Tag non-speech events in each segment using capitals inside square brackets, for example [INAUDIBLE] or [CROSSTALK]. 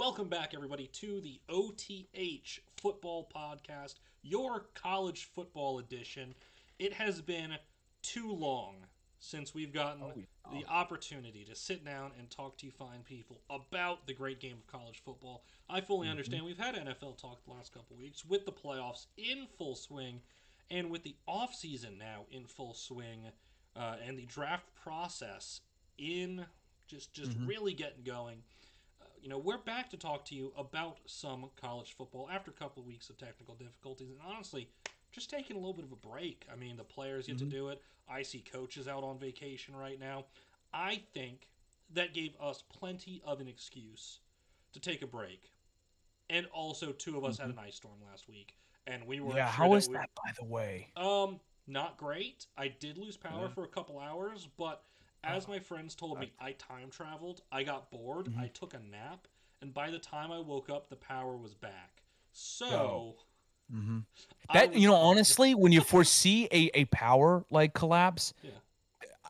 welcome back, everybody, to the OTH Football Podcast, your college football edition. It has been too long since we've gotten Oh, yeah. the opportunity to sit down and talk to you fine people about the great game of college football. I fully Mm-hmm. understand we've had NFL talk the last couple weeks with the playoffs in full swing and with the offseason now in full swing uh, and the draft process in just just Mhm. really getting going. You know, we're back to talk to you about some college football after a couple of weeks of technical difficulties and honestly just taking a little bit of a break. I mean, the players get Mhm. to do it. I see coaches out on vacation right now. I think that gave us plenty of an excuse to take a break. And also, two of us had an ice storm last week, and we were Mm-hmm. Yeah, sure how was we- that, by the way? um, not great. I did lose power Yeah. for a couple hours, but as my friends told me, I time traveled. I got bored. Mhm. I took a nap, and by the time I woke up, the power was back. So Oh. hmm That was you know, [LAUGHS] honestly, when you foresee a, a power like collapse, Yeah.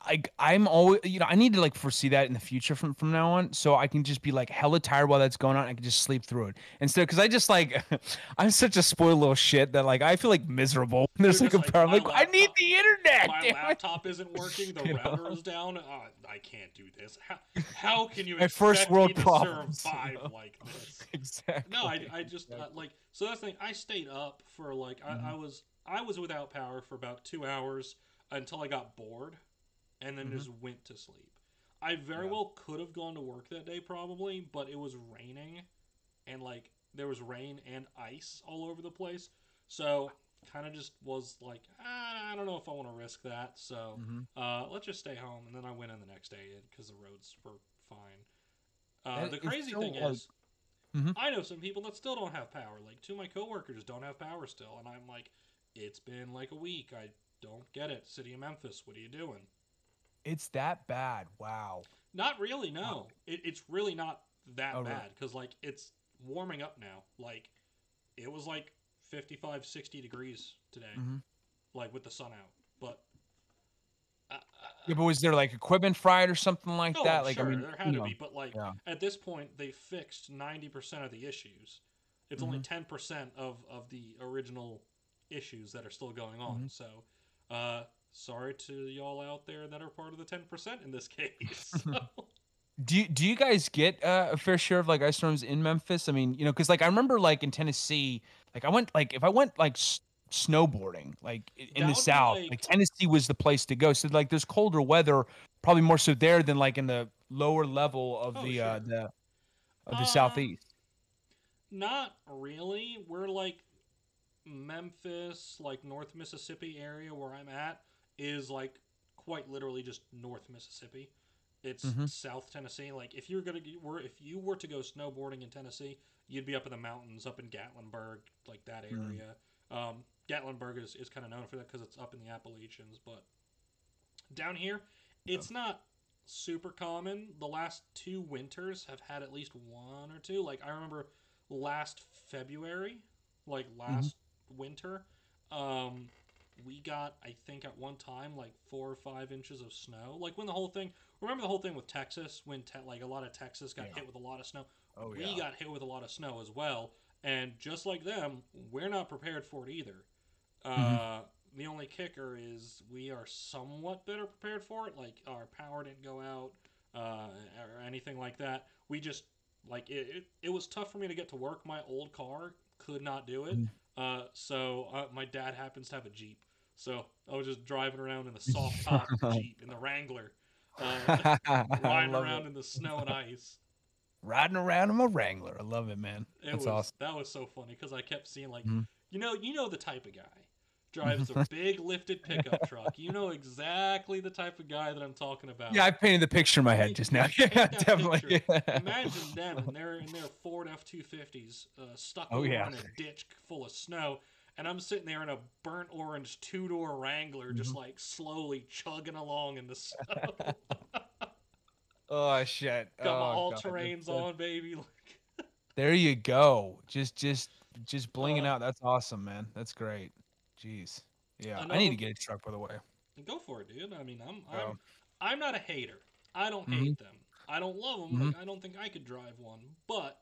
I I'm always you know I need to like foresee that in the future from from now on, so I can just be like hella tired while that's going on. I can just sleep through it instead because I just like [LAUGHS] I'm such a spoiled little shit that like I feel like miserable. when There's You're like a just like. I'm I need the internet. my laptop isn't [LAUGHS] working. The You know? router is down. Uh, I can't do this. How, how can you My expect first world problems, you survive know? like [LAUGHS] this? exactly. No, I, I just uh, like so that's the thing. I stayed up for like I, Mm-hmm. I was I was without power for about two hours until I got bored, and then Mhm. just went to sleep. I very Yeah. well could have gone to work that day probably, but it was raining, and like there was rain and ice all over the place, so kind of just was like ah, I don't know if I want to risk that. So Mhm. uh, let's just stay home, and then I went in the next day because the roads were fine. Uh, the crazy thing like- is, Mhm. I know some people that still don't have power. Like two of my coworkers don't have power still, and I'm like, it's been like a week. I don't get it. City of Memphis, what are you doing? It's that bad. Wow. Not really. No, it, it's really not that Oh, bad because like it's warming up now. Like it was like 55, 60 degrees today, Mhm. like with the sun out. But uh, Yeah, but was there like equipment fried or something like Oh, that? Like sure I mean, there had to know, be, but like yeah. at this point, they fixed ninety percent of the issues. It's only Mhm. ten percent of of the original issues that are still going on. Mhm. So, uh, sorry to y'all out there that are part of the ten percent in this case. [LAUGHS] So, Do you, do you guys get uh, a fair share of like ice storms in Memphis? I mean, you know, because like I remember like in Tennessee, like I went like if I went like s- snowboarding like in That the south, like- like Tennessee was the place to go. So like there's colder weather, probably more so there than like in the lower level of Oh, the uh, the of the Um, southeast. not really. We're like Memphis, like North Mississippi area where I'm at is like quite literally just North Mississippi. It's Mhm. South Tennessee. Like if you're gonna were if you were to go snowboarding in Tennessee, you'd be up in the mountains, up in Gatlinburg, like that Mhm. area. Um, Gatlinburg is, is kind of known for that because it's up in the Appalachians, but down here, it's not super common. The last two winters have had at least one or two. Like I remember last February, like last winter, um, we got I think at one time like four or five inches of snow. Like when the whole thing. Remember the whole thing with Texas when te- like a lot of Texas got Yeah. hit with a lot of snow. Oh we got hit with a lot of snow as well, and just like them, we're not prepared for it either. Uh, the only kicker is we are somewhat better prepared for it. Like our power didn't go out uh, or anything like that. We just like it, it. It was tough for me to get to work. My old car could not do it. Mm. Uh, so uh, my dad happens to have a Jeep. So I was just driving around in the soft [LAUGHS] top Jeep in the Wrangler, [LAUGHS] uh, riding around it. in the snow and ice. riding around in my Wrangler. I love it, man. It That's was awesome. that was so funny because I kept seeing like Mhm. you know you know the type of guy drives a [LAUGHS] big lifted pickup truck. You know exactly the type of guy that I'm talking about. Yeah, I painted the picture in my head just now. Yeah, definitely. picture. Imagine them and their in their Ford F two fifties uh, stuck Oh, yeah. in a ditch full of snow, and I'm sitting there in a burnt orange two door Wrangler, Mm-hmm. just like slowly chugging along in the snow. [LAUGHS] Oh shit! [LAUGHS] Got my Oh, all God. terrains on, baby. [LAUGHS] There you go. Just, just, just blinging Uh, out. That's awesome, man. That's great. Jeez. Yeah, I need to get a truck, by the way. Go for it, dude. I mean, I'm I'm Oh. I'm not a hater. I don't Mhm. hate them. I don't love them. Mhm. Like, I don't think I could drive one, but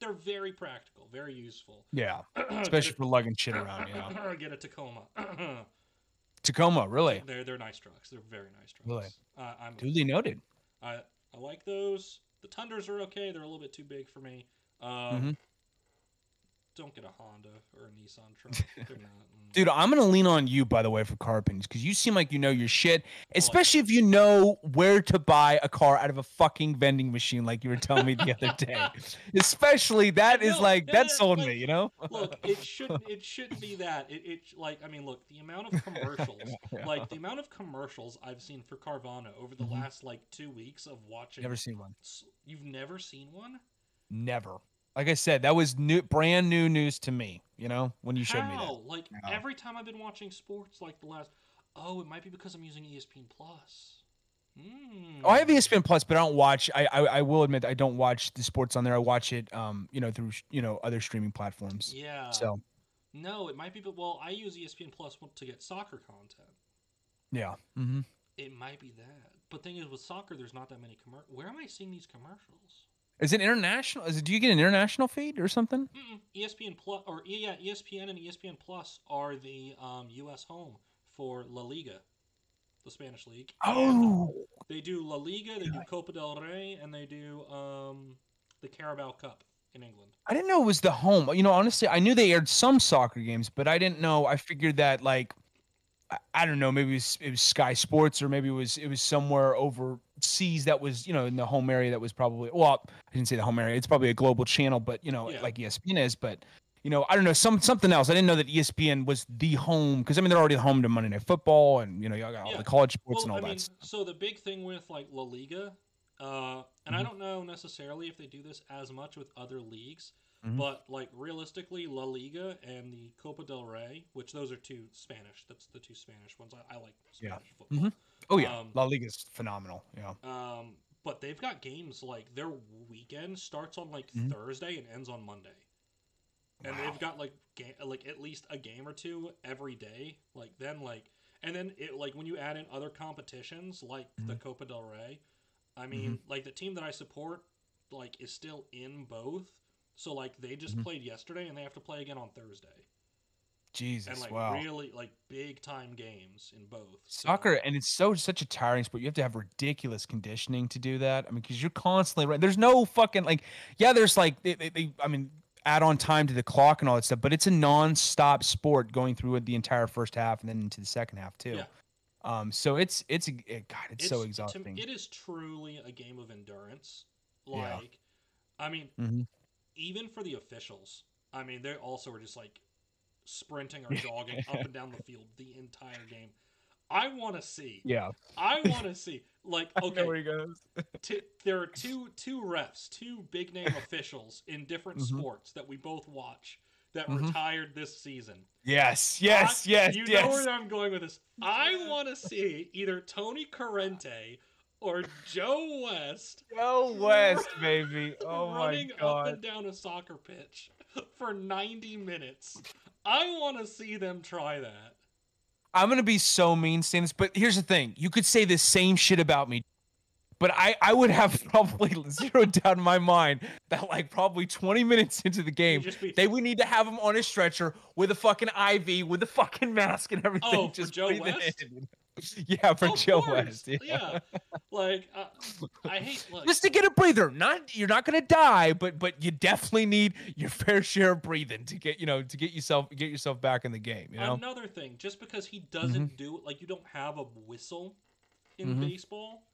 they're very practical, very useful. Yeah, [CLEARS THROAT] especially for lugging shit around. Yeah, [CLEARS THROAT] Get a Tacoma. [CLEARS THROAT] Tacoma, really, they're they're nice trucks. They're very nice trucks. Really? Uh, I'm duly noted. I I like those. The Tundras are okay. They're a little bit too big for me. Um, Mhm. Don't get a Honda or a Nissan truck. [LAUGHS] Mm. Dude, I'm gonna lean on you by the way for car opinions because you seem like you know your shit, especially if you know where to buy a car out of a fucking vending machine, like you were telling me the other day. [LAUGHS] Especially that is like that sold like, me, you know. look, it shouldn't [LAUGHS] it shouldn't be that. It, it like I mean, look, the amount of commercials, Yeah. like the amount of commercials I've seen for Carvana over the Mhm. last like two weeks of watching. Never seen one. You've never seen one? Never. Like I said, that was new, brand new news to me. You know, when you showed me that. How? Like No. every time I've been watching sports, like the last. Oh, it might be because I'm using ESPN Plus. Hmm. Oh, I have ESPN Plus, but I don't watch. I, I I will admit I don't watch the sports on there. I watch it, um, you know, through you know other streaming platforms. Yeah. So No, it might be, but well, I use ESPN Plus to get soccer content. yeah. Mm-hmm. It might be that. But thing is, with soccer, there's not that many commer. Where am I seeing these commercials? Is it international? Is it? Do you get an international feed or something? Mm-mm. ESPN Plus, or yeah, ESPN and ESPN Plus are the um, U.S. home for La Liga, the Spanish league. And Oh, They do La Liga, they do Copa del Rey, and they do um, the Carabao Cup in England. I didn't know it was the home. You know, honestly, I knew they aired some soccer games, but I didn't know. I figured that like, I, I don't know, maybe it was, it was Sky Sports or maybe it was it was somewhere overseas that was you know in the home area that was probably well, I didn't say the home area. It's probably a global channel, but you know, Yeah. like ESPN is, but. You know, I don't know some something else. I didn't know that ESPN was the home because I mean they're already home to Monday Night Football and you know y'all got all the college sports and all I that. mean, stuff. so the big thing with like La Liga, uh, and I Mhm. don't know necessarily if they do this as much with other leagues, Mhm. but like realistically, La Liga and the Copa del Rey, which those are two Spanish. That's the two Spanish ones. I, I like Yeah. Spanish football. Oh yeah, um, La is phenomenal. Yeah. Um, but they've got games like their weekend starts on like Mhm. Thursday and ends on Monday, and Wow. they've got like ga- like at least a game or two every day. Like then like and then it like when you add in other competitions like the Mm-hmm. Copa del Rey, I mean like the team that I support like is still in both. So like they just Mhm. played yesterday and they have to play again on Thursday. Jesus, And like wow. really like big time games in both. So- Soccer, and it's so such a tiring sport. You have to have ridiculous conditioning to do that. I mean, because you're constantly right. There's no fucking like, yeah, there's like, they, they, they, I mean, add on time to the clock and all that stuff, but it's a non-stop sport going through the entire first half and then into the second half too. Yeah. Um, so it's it's it, God, it's, so exhausting. to- it is truly a game of endurance. Yeah. Like, I mean, Mhm. Even for the officials, I mean, they also are just like sprinting or [LAUGHS] jogging up and down the field the entire game. I want to see. Yeah. I want to see. Like, [LAUGHS] okay, where he goes. [LAUGHS] t- there are two two refs, two big name officials in different Mhm. sports that we both watch that Mhm. retired this season. Yes, yes, I- yes, You yes. know where I'm going with this. I want to see either Tony Corrente or Joe West [LAUGHS] Joe West, baby. Oh my running up and down a soccer pitch for 90 minutes. I want to see them try that. I'm gonna be so mean saying this, but here's the thing: you could say the same shit about me, but I I would have [LAUGHS] probably zero doubt in my mind that like probably 20 minutes into the game, be- they would need to have him on a stretcher with a fucking IV, with a fucking mask and everything. Oh, [LAUGHS] for just Joe West? [LAUGHS] Yeah, for Of Joe course, West. Yeah. Yeah. Like, uh, I hate. Like, Just to get a breather. Not you're not gonna die, but but you definitely need your [LAUGHS] fair share of breathing to get you know to get yourself get yourself back in the game. You know. Another thing, just because he doesn't Mm-hmm. do it, like you don't have a whistle in Mhm. baseball,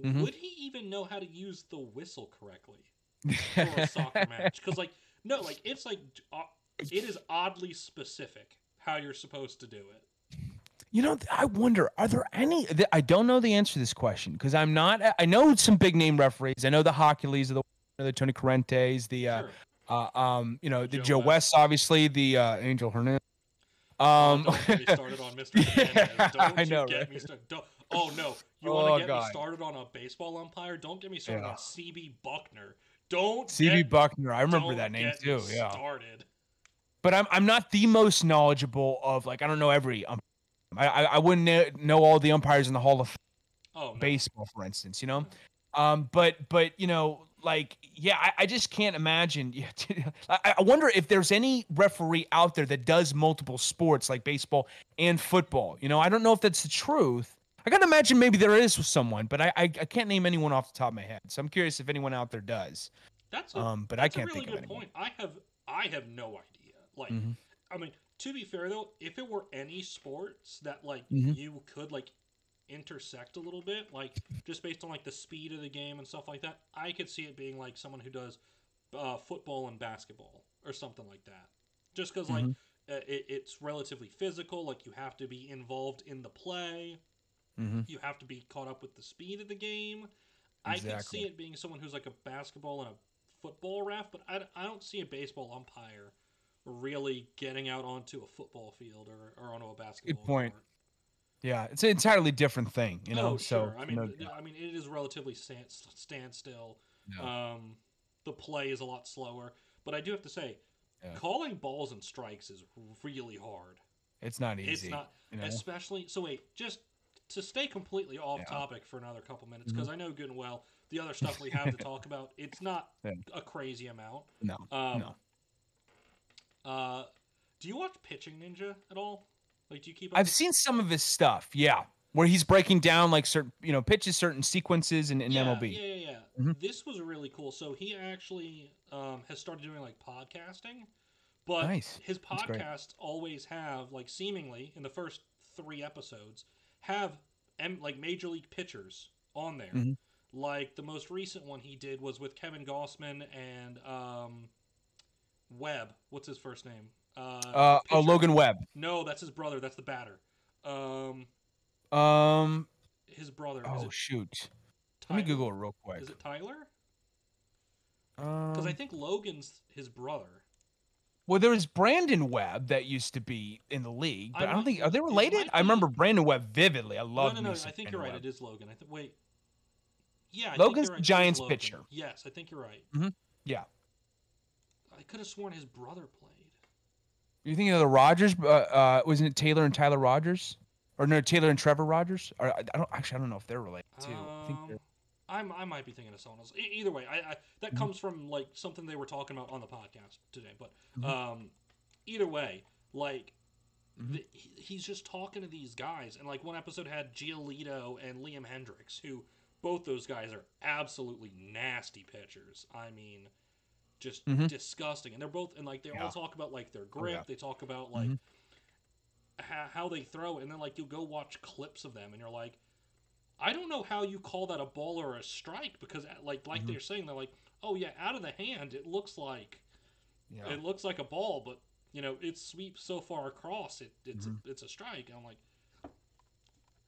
Mhm. would he even know how to use the whistle correctly for a soccer match? Because like, no, like it's like uh, it is oddly specific how you're supposed to do it. You know, I wonder, are there any? I don't know the answer to this question because I'm not. I know some big name referees. I know the Hockeys of the, the Tony Correntes, the, uh, Sure. uh, um, you know, the Joe Joe West. West, obviously, the uh, Angel Hernandez. Oh, Um, don't get [LAUGHS] started on Mr. Don't I know, get right? me started. Don't, oh no, you Oh, want to get God. me started on a baseball umpire? Don't get me started Yeah. on CB Bucknor. Don't CB Bucknor, I remember that name too. Yeah, Started. but I'm I'm not the most knowledgeable of like I don't know every. Um, I I, wouldn't know all the umpires in the Hall of Oh no. baseball, for instance, you know. Um, but but you know, like yeah I, I just can't imagine yeah, [LAUGHS] I, I wonder if there's any referee out there that does multiple sports like baseball and football you know i don't know if that's the truth i gotta imagine maybe there is someone but i i, I can't name anyone off the top of my head so i'm curious if anyone out there does That's a, um but i can't a really think of good anyone point. I have I have no idea. Like, Mhm. I mean, to be fair though, if it were any sports that like Mhm. you could like intersect a little bit, like just based on like the speed of the game and stuff like that, I could see it being like someone who does uh, football and basketball or something like that. Just because like Mhm. uh, it, it's relatively physical, like you have to be involved in the play, hmm you have to be caught up with the speed of the game. I could see it being someone who's like a basketball and a football ref, but I, I don't see a baseball umpire really getting out onto a football field or, or onto a basketball Good point. court. yeah it's an entirely different thing you know oh, so sure. I mean, no I mean, it is relatively stand, standstill. Yeah. Um, the play is a lot slower, but I do have to say, Yeah. calling balls and strikes is really hard. it's not easy It's not, you know? especially. So wait, just to stay completely off Yeah. Mm-hmm. topic for another couple minutes, because I know good and well the other stuff we have to talk [LAUGHS] about. It's not Yeah. a crazy amount. no Um, no Uh, do you watch Pitching Ninja at all? Like, do you keep? Up I've with- seen some of his stuff, yeah, where he's breaking down like certain, you know, pitches, certain sequences in, in yeah, MLB. Yeah, yeah, yeah. Mhm. This was really cool. So he actually um, has started doing like podcasting, but Nice. his podcasts always have like seemingly in the first three episodes have M- like major league pitchers on there. Mhm. Like the most recent one he did was with Kevin Gausman and um, Webb. What's his first name? Uh, Uh, oh. Logan Webb. No, that's his brother. That's the batter. Um, Um, his brother. oh shoot, let me Google it real quick. Is it Tyler? Um, Because I think Logan's his brother. well, there was Brandon Webb that used to be in the league, but I I, don't think are they related. I remember. Brandon Webb vividly. I love no, no, no. I think Brandon you're right. Webb. It is Logan. I think. Wait. Yeah. I Logan's right, Giants Logan. pitcher. Yes, I think you're right. Mhm. Yeah. I could have sworn his brother played. You thinking of the Rogers? Uh, uh, wasn't it Taylor and Tyler Rogers? Or no, Taylor and Trevor Rogers? Or I don't actually. I don't know if they're related too. I think they're, Um, I'm, I might be thinking of someone else. E- either way, I, I that comes from like something they were talking about on the podcast today. But Mhm. um, either way, like Mhm. the, he, he's just talking to these guys, and like one episode had Giolito and Liam Hendriks, who both those guys are absolutely nasty pitchers. I mean, just Mhm. disgusting. And they're both and like they Yeah. all talk about like their grip. yeah. They talk about like. Mhm. How, how they throw it, and then like you go watch clips of them, and you're like, I don't know how you call that a ball or a strike because like like Mhm. they're saying they're like, oh yeah, out of the hand it looks like yeah. it looks like a ball, but you know it sweeps so far across it it's a, it's a strike. And I'm like,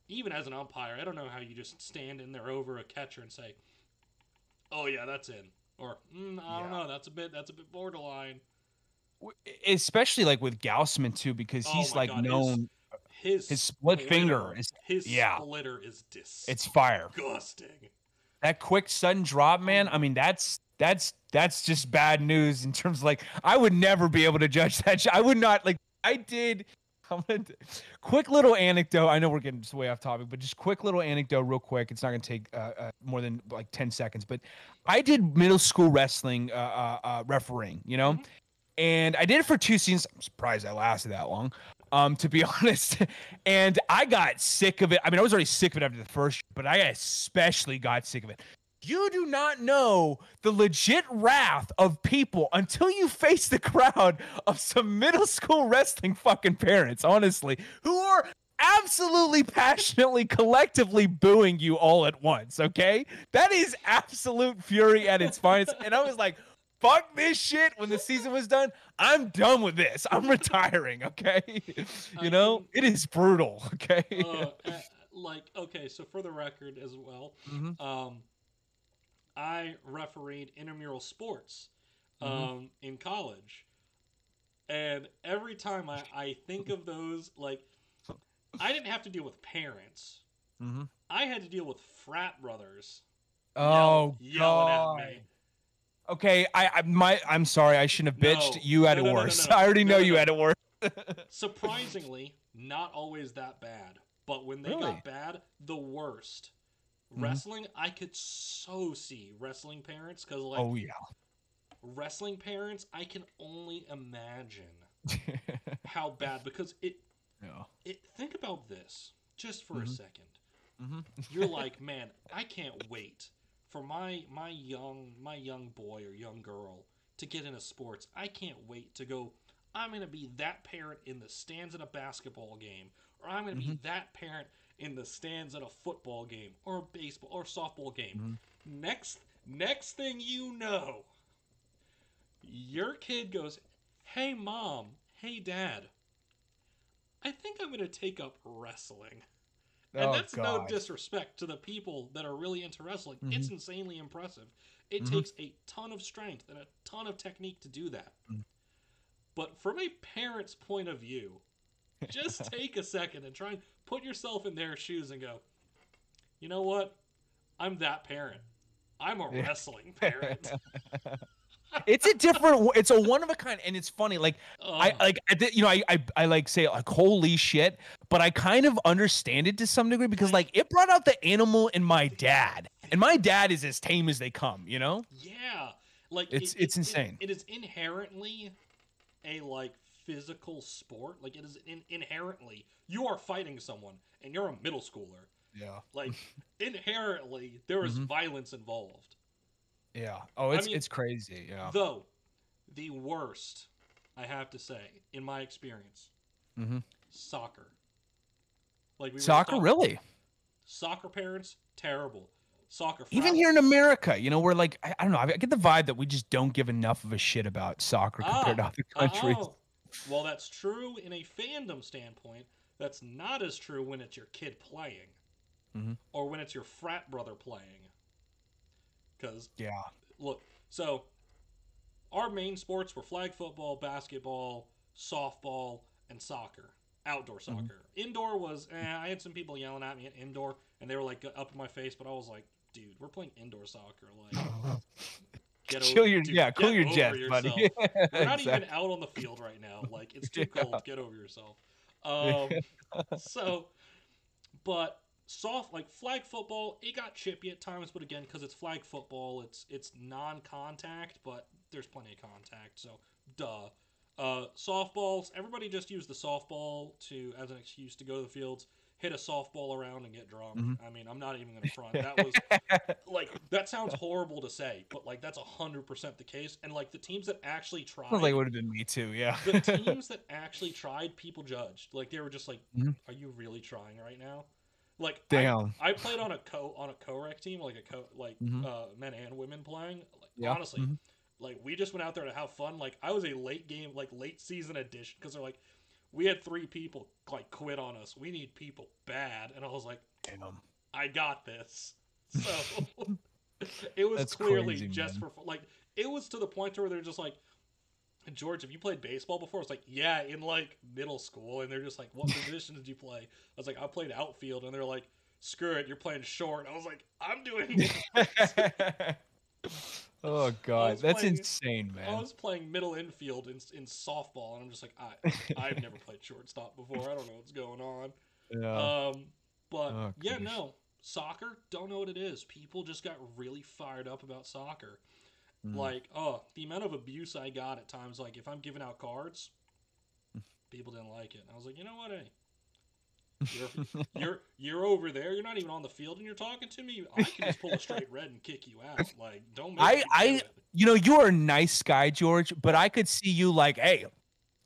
even as an umpire, I don't know how you just stand in there over a catcher and say, oh yeah, that's in, or mm, I don't Yeah. know, that's a bit that's a bit borderline. Especially like with Gausman too, because Oh he's my like God, known. His His split finger splitter- is- his yeah. splitter is disgusting. It's fire. That quick sudden drop, man. I mean, that's that's that's just bad news in terms of like I would never be able to judge that. I would not like. I did. I'm gonna quick little anecdote. I know we're getting just way off topic, but just quick little anecdote, real quick. It's not gonna take uh, uh, more than like ten seconds. But I did middle school wrestling uh, uh, uh, refereeing, you know, Mhm. and I did it for two seasons. I'm surprised I lasted that long, um, to be [LAUGHS] honest. And I got sick of it. I mean, I was already sick of it after the first, but I especially got sick of it. You do not know the legit wrath of people until you face the crowd of some middle school wrestling fucking parents, honestly, who are absolutely passionately, collectively booing you all at once, okay? That is absolute fury at its finest. And I was like, fuck this shit when the season was done. I'm done with this. I'm retiring, okay? [LAUGHS] You know, it is brutal, [LAUGHS] okay? uh, uh, like okay, so for the record as well, Mhm. um, I refereed intramural sports um, Mhm. in college, and every time I, I think of those, like I didn't have to deal with parents. Mhm. I had to deal with frat brothers. Oh, yell- God. yelling at me. Okay, I, I my I'm sorry, I shouldn't have bitched. No. You had No, it no, worse. [LAUGHS] I already No, know no, you had it worse. Surprisingly, not always that bad. But when they Really? got bad, the worst. Wrestling, I could so see wrestling parents because like oh yeah. wrestling parents, I can only imagine [LAUGHS] how bad because it yeah. it think about this just for a Mhm. second. hmm [LAUGHS] You're like, man, I can't wait for my my young my young boy or young girl to get into sports. I can't wait to go. I'm gonna be that parent in the stands at a basketball game, or I'm gonna be that parent in the stands at a football game, or a baseball or softball game. Next next thing you know, your kid goes, "Hey mom, hey dad, I think I'm gonna take up wrestling." And oh that's no disrespect to the people that are really into wrestling. Mhm. It's insanely impressive. It Mhm. takes a ton of strength and a ton of technique to do that. Mm. But from a parent's point of view, just take a second and try and put yourself in their shoes and go, you know what? I'm that parent. I'm a wrestling parent. [LAUGHS] it's a different. It's a one of a kind, and it's funny. Like I like I you know I, I I like say like holy shit, but I kind of understand it to some degree because like it brought out the animal in my dad, and my dad is as tame as they come. You know. Yeah, like It's- it- it's it- it- insane. it is inherently a like physical sport. Like it is in, inherently you are fighting someone, and you're a middle schooler. Yeah. Like [LAUGHS] inherently there is Mhm. violence involved. Yeah. Oh, it's mean, it's crazy. Yeah. Though the worst, I have to say, in my experience, hmm soccer. Like we Soccer, really? Soccer parents, terrible. Soccer. Even here in America, you know, we're like I, I don't know. I get the vibe that we just don't give enough of a shit about soccer compared Ah, to other countries. Oh, well, that's true in a fandom standpoint. That's not as true when it's your kid playing, Mhm. or when it's your frat brother playing. Because Yeah. look, so our main sports were flag football, basketball, softball, and soccer. Outdoor Mm-hmm. soccer. Indoor was. Eh, I had some people yelling at me at indoor, and they were like up in my face, but I was like, dude, we're playing indoor soccer. Like, [LAUGHS] get Chill [LAUGHS] over, your dude, yeah, cool your jets, buddy. [LAUGHS] We're not even out on the field right now. Like it's too [LAUGHS] Yeah. cold. Get over yourself. Um, so, but soft like flag football, it got chippy at times, but again, because it's flag football, it's it's non-contact, but there's plenty of contact. So, duh. Uh, softballs, everybody just used the softball to as an excuse to go to the fields, hit a softball around and get drunk. Mhm. I mean, I'm not even gonna front. That was [LAUGHS] like that sounds horrible to say, but like that's hundred percent the case. And like the teams that actually tried, Sounds like it would have been me too. Yeah. the [LAUGHS] teams that actually tried, people judged. Like they were just like, Mhm. "Are you really trying right now?" Like Damn. I played on a co on a co-rec team, like a co like Mhm. uh, men and women playing. Like, Yeah. Honestly, Mhm. like we just went out there to have fun. Like I was a late game, like late season addition, because they're like, we had three people like quit on us. We need people bad, and I was like, Damn. I got this. So [LAUGHS] it was That's clearly crazy, just man. for like it was to the point where they're just like, George, have you played baseball before? It's like, yeah, in like middle school, and they're just like, what position did you play? I was like, I played outfield, and they're like, screw it, you're playing short. I was like, I'm doing. [LAUGHS] [LAUGHS] oh [LAUGHS] god, that's playing- insane, man. I was playing middle infield in, in softball, and I'm just like, I, [LAUGHS] I've never played shortstop before. I don't know what's going on. Yeah. Um, but Oh, yeah, no, soccer. Don't know what it is. People just got really fired up about soccer. Mm. Like, oh, the amount of abuse I got at times. Like, if I'm giving out cards, [LAUGHS] people didn't like it. And I was like, you know what, hey. You're, [LAUGHS] you're you're over there. You're not even on the field, and you're talking to me. I can just pull a straight red and kick you out. Like, don't. Make I- I- it. you know, you're a nice guy, George, but I could see you like, hey,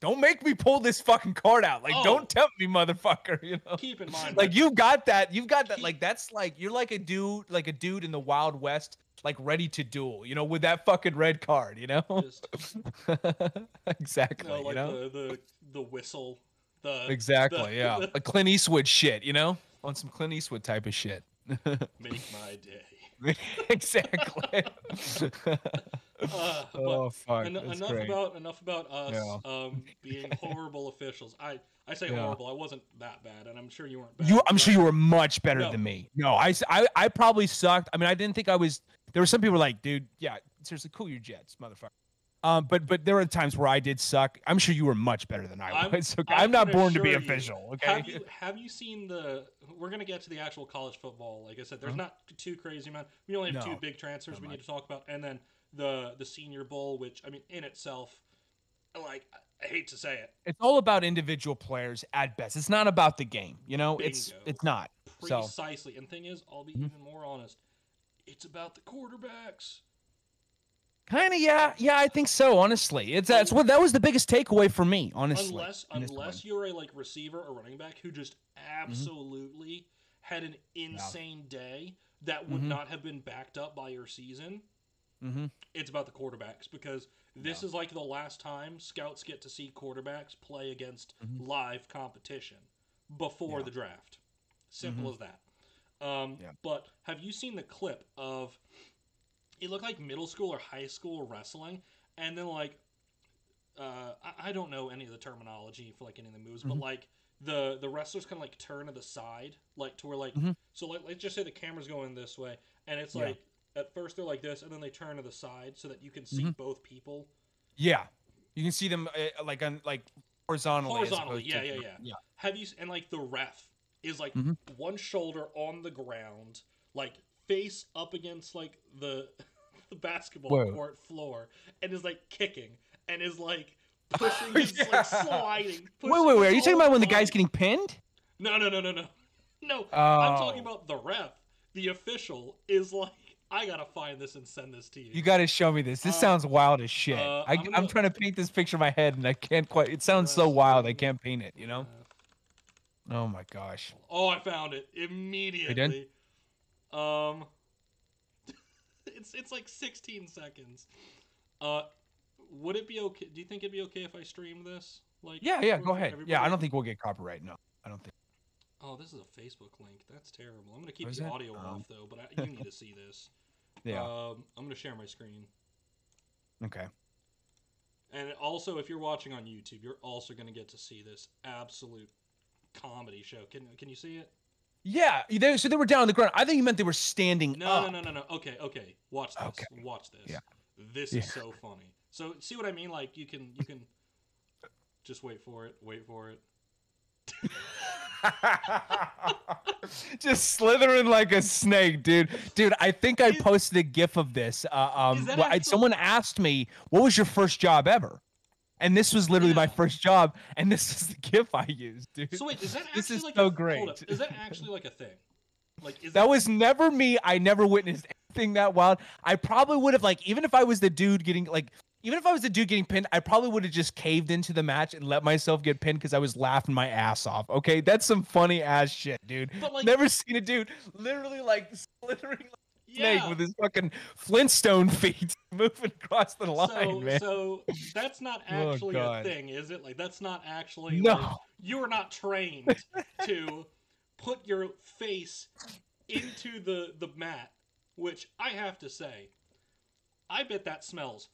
don't make me pull this fucking card out. Like, Oh. don't tempt me, motherfucker. [LAUGHS] You know. keep in mind, Like you got that. You've got that. Keep- Like that's like you're like a dude, like a dude in the Wild West, like ready to duel. You know, with that fucking red card. You know. just [LAUGHS] exactly. you know, like you know. the, the the whistle. The exactly. the- yeah. [LAUGHS] Like Clint Eastwood shit. You know, on some Clint Eastwood type of shit. [LAUGHS] make my day. [LAUGHS] exactly. Uh, oh fuck. En- enough great. about enough about us Yeah. um, being horrible officials. I I say Yeah. horrible. I wasn't that bad, and I'm sure you weren't. Bad, You, I'm sure you were much better No. than me. No, I I probably sucked. I mean, I didn't think I was. There were some people like, dude, yeah, seriously, cool your jets, motherfucker. Um, but but there are times where I did suck. I'm sure you were much better than I I'm- was. Okay, I I'm not born to be you, official. Okay. Have you have you seen the? We're gonna get to the actual college football. Like I said, there's Mhm. not too crazy amount. We only have two big transfers not we need to talk about, and then the the Senior Bowl, which I mean, in itself, like I hate to say it, It's all about individual players at best. It's not about the game. You know, it's Bingo. it's not. So- precisely. And thing is, I'll be Mhm. even more honest. It's about the quarterbacks. Kind of, yeah, yeah. I think so. Honestly, it's that's what that was the biggest takeaway for me. Honestly, unless unless you're a like receiver or running back who just absolutely had an insane day that would Mhm. not have been backed up by your season. hmm It's about the quarterbacks because this Yeah. is like the last time scouts get to see quarterbacks play against Mhm. live competition before Yeah. the draft. Simple Mhm. as that. Um, Yeah. But have you seen the clip of it looked like middle school or high school wrestling, and then like uh, I, I don't know any of the terminology for like any of the moves, but Mhm. like the the wrestlers kind of like turn to the side, like to where like Mhm. so like let's just say the camera's going this way, and it's Yeah. like at first they're like this, and then they turn to the side so that you can see Mhm. both people. Yeah, you can see them uh, like on like horizontally. Horizontally, yeah, to- yeah, yeah. yeah. Have you and like the ref is like Mhm. one shoulder on the ground, like face up against like the [LAUGHS] the basketball Whoa. court floor, and is like kicking and is like [LAUGHS] pushing, his, Yeah. like sliding. [LAUGHS] Wait, pushing wait, wait. Are you talking about when the guy's getting pinned? No, no, no, no, no, no. I'm talking Oh. about the ref. The official is like, I gotta find this and send this to you. You got to show me this. This Uh, sounds wild as shit. uh, I, I'm I'm, trying to paint this picture in my head, and I can't quite. It sounds so wild. I can't paint it. You know? Uh, Oh my gosh. Oh, I found it immediately. Um, [LAUGHS] it's it's like 16 seconds. Uh, would it be okay? Do you think it'd be okay if I stream this? Like, Yeah, yeah. Go ahead. Yeah. I don't think we'll get copyright. No, I don't think. Oh, this is a Facebook link. That's terrible. I'm gonna keep Oh, the it? audio Um, off though, but I, you need to see this. [LAUGHS] Yeah. Um, I'm gonna share my screen. okay. And also, if you're watching on YouTube, you're also gonna get to see this absolute comedy show. Can Can you see it? Yeah. They, so they were down on the ground. I think you meant they were standing No, up. no, no, no, no. Okay, okay. Watch this. Okay. Watch this. Yeah. This Yeah. is so funny. So see what I mean? Like you can you can just wait for it. Wait for it. [LAUGHS] Just slithering like a snake, dude. Dude, I think I posted a GIF of this. Uh, um, well, I- someone asked me, "What was your first job ever?" And this was literally my first job, and this is the GIF I used, dude. So wait, is that actually This is like so a, great. Up. Is that actually like a thing? Like is That was never me. I never witnessed anything that wild. I probably would have like, even if I was the dude getting like, even if I was the dude getting pinned, I probably would have just caved into the match and let myself get pinned because I was laughing my ass off. Okay, that's some funny ass shit, dude. But like Never seen a dude literally like [LAUGHS] slithering snake yeah. with his fucking Flintstone feet [LAUGHS] moving across the line, so, man. so that's not [LAUGHS] Oh, actually a thing, is it? Like that's not actually No. like you are not trained [LAUGHS] to put your face into the the mat, which I have to say, I bet that smells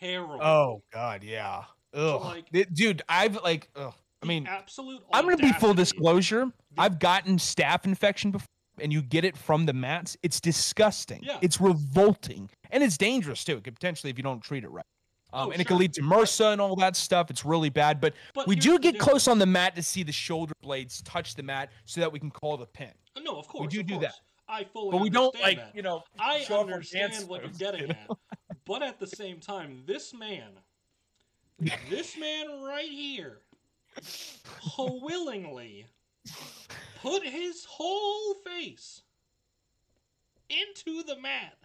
terrible. oh God, yeah. Ugh, like- dude, I've like, ugh. I mean, absolute. I'm gonna be full disclosure. I've gotten staph infection before, and you get it from the mats. It's disgusting. Yeah. It's revolting, and it's dangerous too. It could potentially, if you don't treat it right, um, Oh, and it sure. can lead to MRSA and all that stuff. It's really bad. But But we do get close on the mat to see the shoulder blades touch the mat, so that we can call the pin. Uh, No, of course. We do do that. I fully. But we don't like, that. you know, I understand what you're getting you at, [LAUGHS] but at the same time, this man, this man right here, [LAUGHS] willingly put his whole face into the mat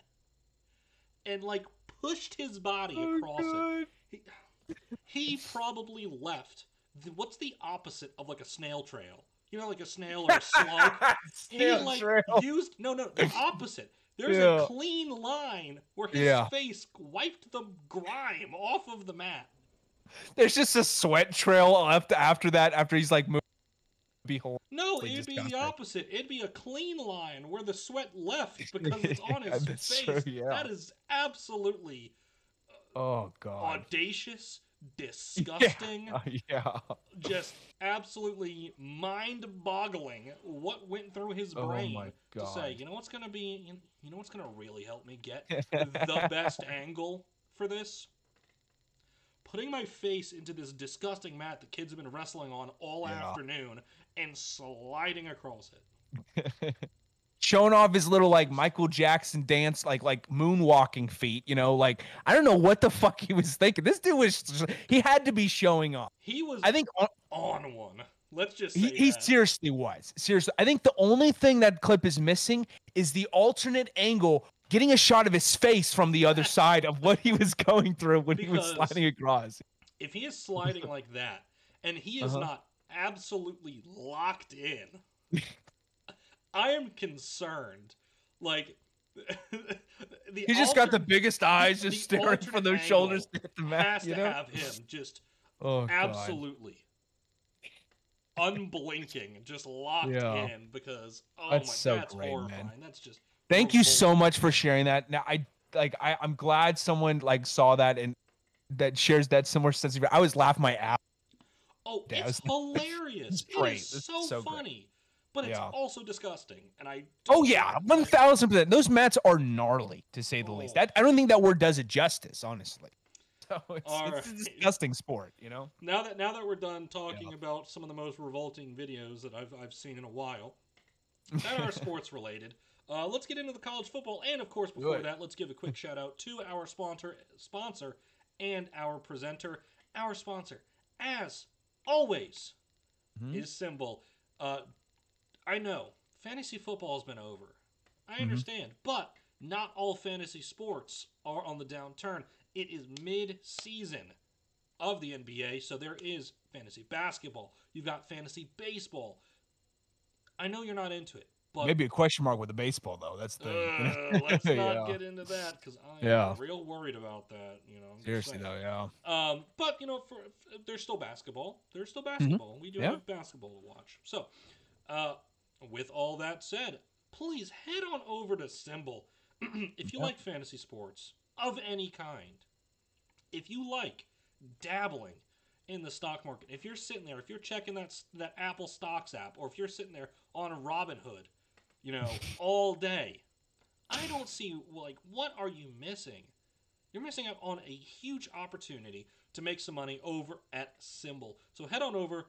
and like pushed his body Oh, across it. He, he probably left. The, what's the opposite of like a snail trail? You know, like a snail or a [LAUGHS] slug. he Snail like trail. used no no the opposite. There's Yeah. a clean line where his Yeah. face wiped the grime off of the mat. There's just a sweat trail left after that. After he's like moving, behold. No, it'd be the opposite. It'd be a clean line where the sweat left [LAUGHS] because it's on his [LAUGHS] face. true, yeah. That is absolutely Oh God. audacious, [LAUGHS] disgusting, Uh, yeah. just absolutely mind-boggling. What went through his Oh brain my to say, you know what's gonna be, you know what's gonna really help me get the best angle for this? putting my face into this disgusting mat the kids have been wrestling on all Yeah. afternoon and sliding across it. [LAUGHS] Showing off his little like Michael Jackson dance, like like moonwalking feet, you know, like I don't know what the [LAUGHS] fuck he was thinking. This dude was he had to be showing off. He was I think on, on one. Let's just say he, he seriously was. Seriously, I think the only thing that clip is missing is the alternate angle, getting a shot of his face from the other [LAUGHS] side of what he was going through when he was sliding across. if he is sliding like that and he is Uh-huh. not absolutely locked in, I am concerned. Like [LAUGHS] the He just got the biggest eyes, just staring from those shoulders to hit the has mat. to You know? have him just [LAUGHS] Oh, God. absolutely unblinking, just locked Yeah. in because oh That's my, so that's great, man. horrifying. That's just Thank you so much for sharing that. Now I like I, I'm glad someone like saw that and that shares that similar sense of I was laughing my ass. Oh, Yeah, it's [LAUGHS] hilarious. it's great. It is so, so great. funny, but it's Yeah. also disgusting. And I Oh yeah, one thousand percent. Those mats are gnarly to say the least. Oh. That I don't think that word does it justice, honestly. [LAUGHS] So it's, it's a disgusting sport, you know. Now that now that we're done talking about some of the most revolting videos that I've I've seen in a while [LAUGHS] that are sports related, uh, let's get into the college football. And of course, before Good. that, let's give a quick shout out to our sponsor sponsor and our presenter. Our sponsor, as always, Mhm. is Symbol. Uh, I know fantasy football has been over. I Mhm. understand, but not all fantasy sports are on the downturn. It is mid-season of the NBA, so there is fantasy basketball. You've got fantasy baseball. I know you're not into it, but Maybe a question mark with the baseball though. That's the [LAUGHS] uh, let's not Yeah. get into that because I'm Yeah. real worried about that. You know, seriously saying. though, yeah. Um, but you know, for f- there's still basketball. There's still basketball. We do Mm-hmm. Yeah. have basketball to watch. So, uh, with all that said, please head on over to Symbol [CLEARS THROAT] if you Yeah. like fantasy sports of any kind. If you like dabbling in the stock market, if you're sitting there, if you're checking that that Apple Stocks app, or if you're sitting there on Robinhood, you know, all day, I don't see like what are you missing? You're missing out on a huge opportunity to make some money over at Symbol. So head on over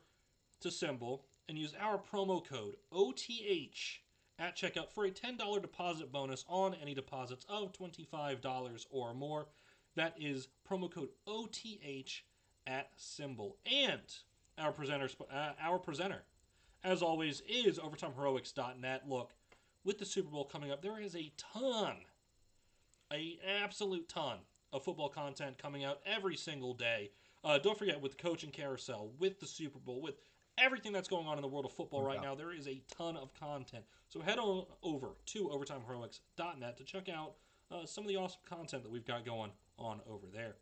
to Symbol and use our promo code OTH at checkout for a $10 deposit bonus on any deposits of $25 or more. That is promo code OTH at Symbol. And our presenter, uh, our presenter, as always, is OvertimeHeroics.net. Look, with the Super Bowl coming up, there is a ton, a absolute ton of football content coming out every single day. Uh, don't forget, with the coaching carousel, with the Super Bowl, with everything that's going on in the world of football right now, there is a ton of content. So head on over to OvertimeHeroics.net to check out uh, some of the awesome content that we've got going on over there.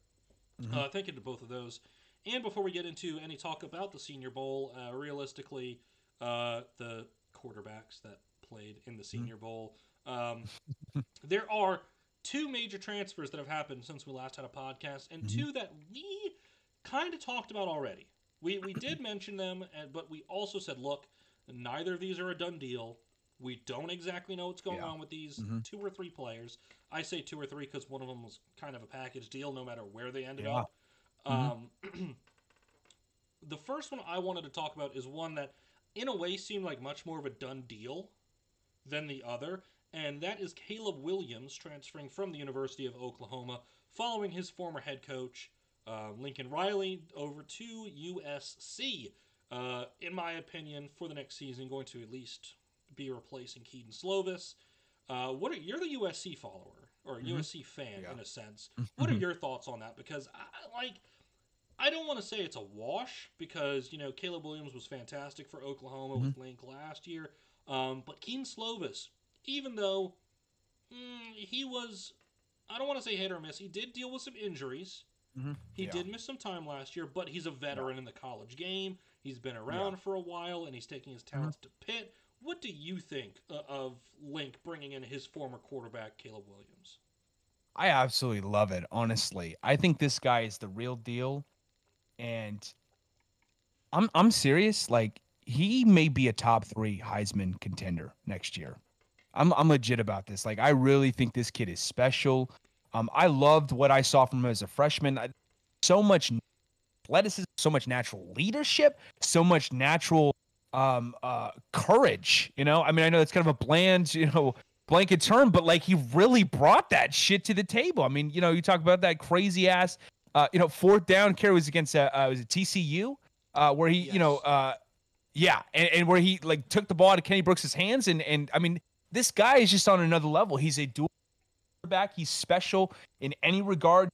Mhm. Uh, thank you to both of those. And before we get into any talk about the Senior Bowl, uh, realistically, uh, the quarterbacks that played in the Senior Bowl, um, [LAUGHS] there are two major transfers that have happened since we last had a podcast, and Mhm. two that we kind of talked about already. We, we did [CLEARS THROAT] mention them, but we also said, look, neither of these are a done deal. We don't exactly know what's going Yeah. on with these Mhm. two or three players. I say two or three because one of them was kind of a package deal, no matter where they ended Yeah. up. Mhm. Um, [CLEARS THROAT] the first one I wanted to talk about is one that, in a way, seemed like much more of a done deal than the other, and that is Caleb Williams transferring from the University of Oklahoma following his former head coach, uh, Lincoln Riley, over to USC. Uh, in my opinion, for the next season, going to at least be replacing Kedon Slovis. Uh, what are you're the USC follower or a Mhm. USC fan Yeah. in a sense? [LAUGHS] What are your thoughts on that? Because I like, I don't want to say it's a wash because you know Caleb Williams was fantastic for Oklahoma with Link last year, um, but Kedon Slovis, even though mm, he was, I don't want to say hit or miss, he did deal with some injuries. Mhm. He Yeah. did miss some time last year, but he's a veteran in the college game. He's been around for a while, and he's taking his talents to Pitt. What do you think uh, of Link bringing in his former quarterback, Caleb Williams? I absolutely love it. Honestly, I think this guy is the real deal, and I'm I'm serious. Like he may be a top three Heisman contender next year. I'm I'm legit about this. Like I really think this kid is special. Um, I loved what I saw from him as a freshman. I, so much athleticism, so much natural leadership, so much natural um uh courage. You know, I mean, I know it's kind of a bland, [LAUGHS] you know, blanket term, but like he really brought that shit to the table. I mean, you know, you talk about that crazy ass, uh, you know, fourth down carry was against uh, uh was it TCU, uh, where he, you know, uh, yeah, and, and where he like took the ball out of Kenny Brooks' hands, and and I mean, this guy is just on another level. He's a dual quarterback. He's special in any regard.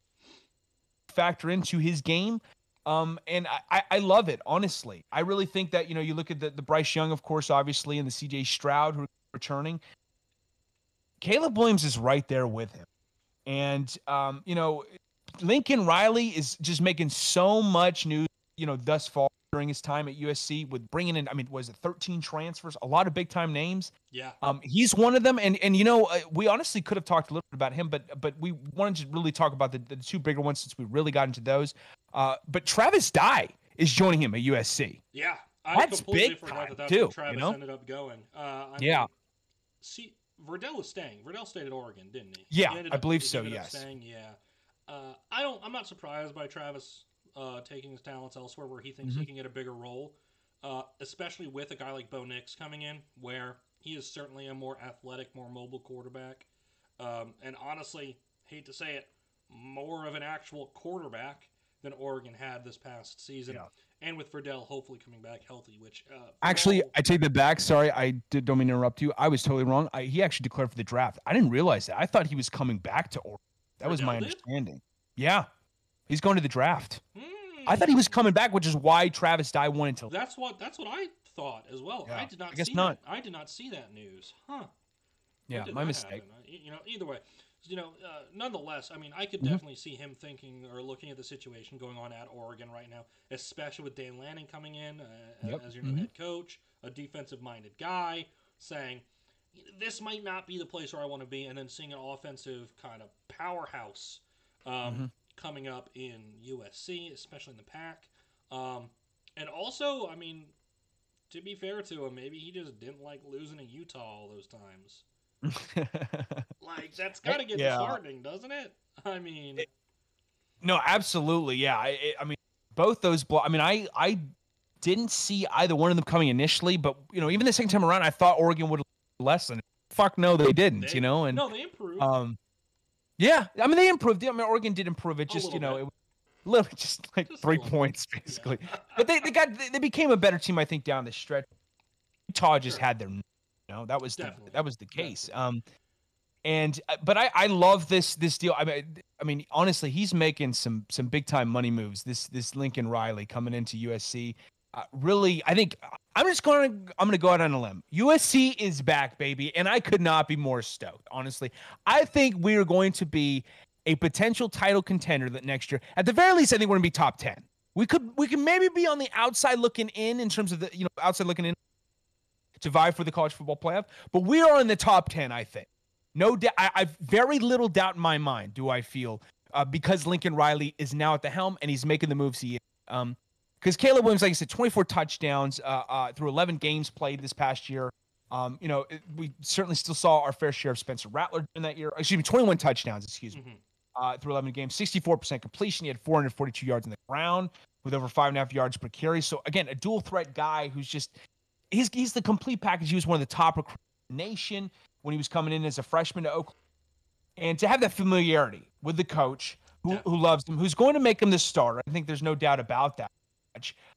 Factor into his game. Um, and I, I, I love it, honestly. I really think that, you know, you look at the, the Bryce Young, of course, obviously, and the CJ Stroud who are returning. Caleb Williams is right there with him. And, um, you know, Lincoln Riley is just making so much news, you know, thus far during his time at USC with bringing in, I mean, was it 13 transfers, a lot of big time names. Yeah. Um, he's one of them, and and you know uh, we honestly could have talked a little bit about him, but but we wanted to really talk about the, the two bigger ones since we really got into those. Uh, but Travis Dye is joining him at USC. Yeah. I That's big time, that that's too, where you know? ended up going. Uh, I Yeah. mean, see, Verdell is staying. Verdell stayed at Oregon, didn't he? Yeah, He I believe so, yes. Staying, yeah. Uh, I don't. I'm not surprised by Travis uh, taking his talents elsewhere, where he thinks Mm-hmm. he can get a bigger role, uh, especially with a guy like Bo Nix coming in, where he is certainly a more athletic, more mobile quarterback. Um, and honestly, hate to say it, more of an actual quarterback than Oregon had this past season. Yeah. And with Verdell hopefully coming back healthy, which uh, Actually, all- I take that back. Sorry, I did, don't mean to interrupt you. I was totally wrong. I, he actually declared for the draft. I didn't realize that. I thought he was coming back to Oregon. That was my did? understanding. Yeah, he's going to the draft. Hmm. I thought he was coming back, which is why Travis Dye wanted to. That's what that's what I thought as well. I did not I guess see not. that. I did not see that news. Huh. Yeah, my mistake. You know, either way, you know, uh, nonetheless, I mean, I could Mhm. definitely see him thinking or looking at the situation going on at Oregon right now, especially with Dan Lanning coming in uh, Yep. as your new Mhm. head coach, a defensive-minded guy, saying this might not be the place where I want to be, and then seeing an offensive kind of powerhouse um, Mhm. Coming up in USC, especially in the pack. Um, and also, I mean, to be fair to him, maybe he just didn't like losing to Utah all those times. [LAUGHS] Like that's got to get Yeah. disheartening, doesn't it? I mean, No, absolutely. Yeah. I, I- I mean, both those. Blo- I mean, I I didn't see either one of them coming initially, but you know, even the second time around, I thought Oregon would less lessen. Fuck no, they didn't. They- you know, and no, they improved. um, yeah. I mean, they improved. I mean, Oregon did improve it. Just you know, bit. it was literally [LAUGHS] just like Just three little. points basically. But they, they got they, they became a better team, I think, down the stretch. Utah just Sure. had their, you know, that was the, that was the case. Um, and uh, but I I love this this deal. I mean I mean honestly, he's making some some big time money moves. This this Lincoln Riley coming into USC. Uh, really, I think I'm just going to I'm going to go out on a limb. USC is back, baby, and I could not be more stoked. Honestly, I think we are going to be a potential title contender that next year. At the very least, I think we're going to be top ten. We could we can maybe be on the outside looking in in terms of the you know outside looking in to vie for the college football playoff, but we are in the top ten. I think. No doubt. I, I've very little doubt in my mind. Do I feel uh, because Lincoln Riley is now at the helm and he's making the moves he. Um, because Caleb Williams, like I said, 24 touchdowns uh, uh, through 11 games played this past year. Um, you know, it- we certainly still saw our fair share of Spencer Rattler in that year. Excuse me, 21 touchdowns. Excuse me Mhm. uh, through 11 games, 64% completion. He had 442 yards in the ground with over five and a half yards per carry. So again, a dual threat guy who's just he's he's the complete package. He was one of the top recruits in the nation when he was coming in as a freshman to Oakland, and to have that familiarity with the coach who, Yeah. who loves him, who's going to make him the starter. I think there's no doubt about that.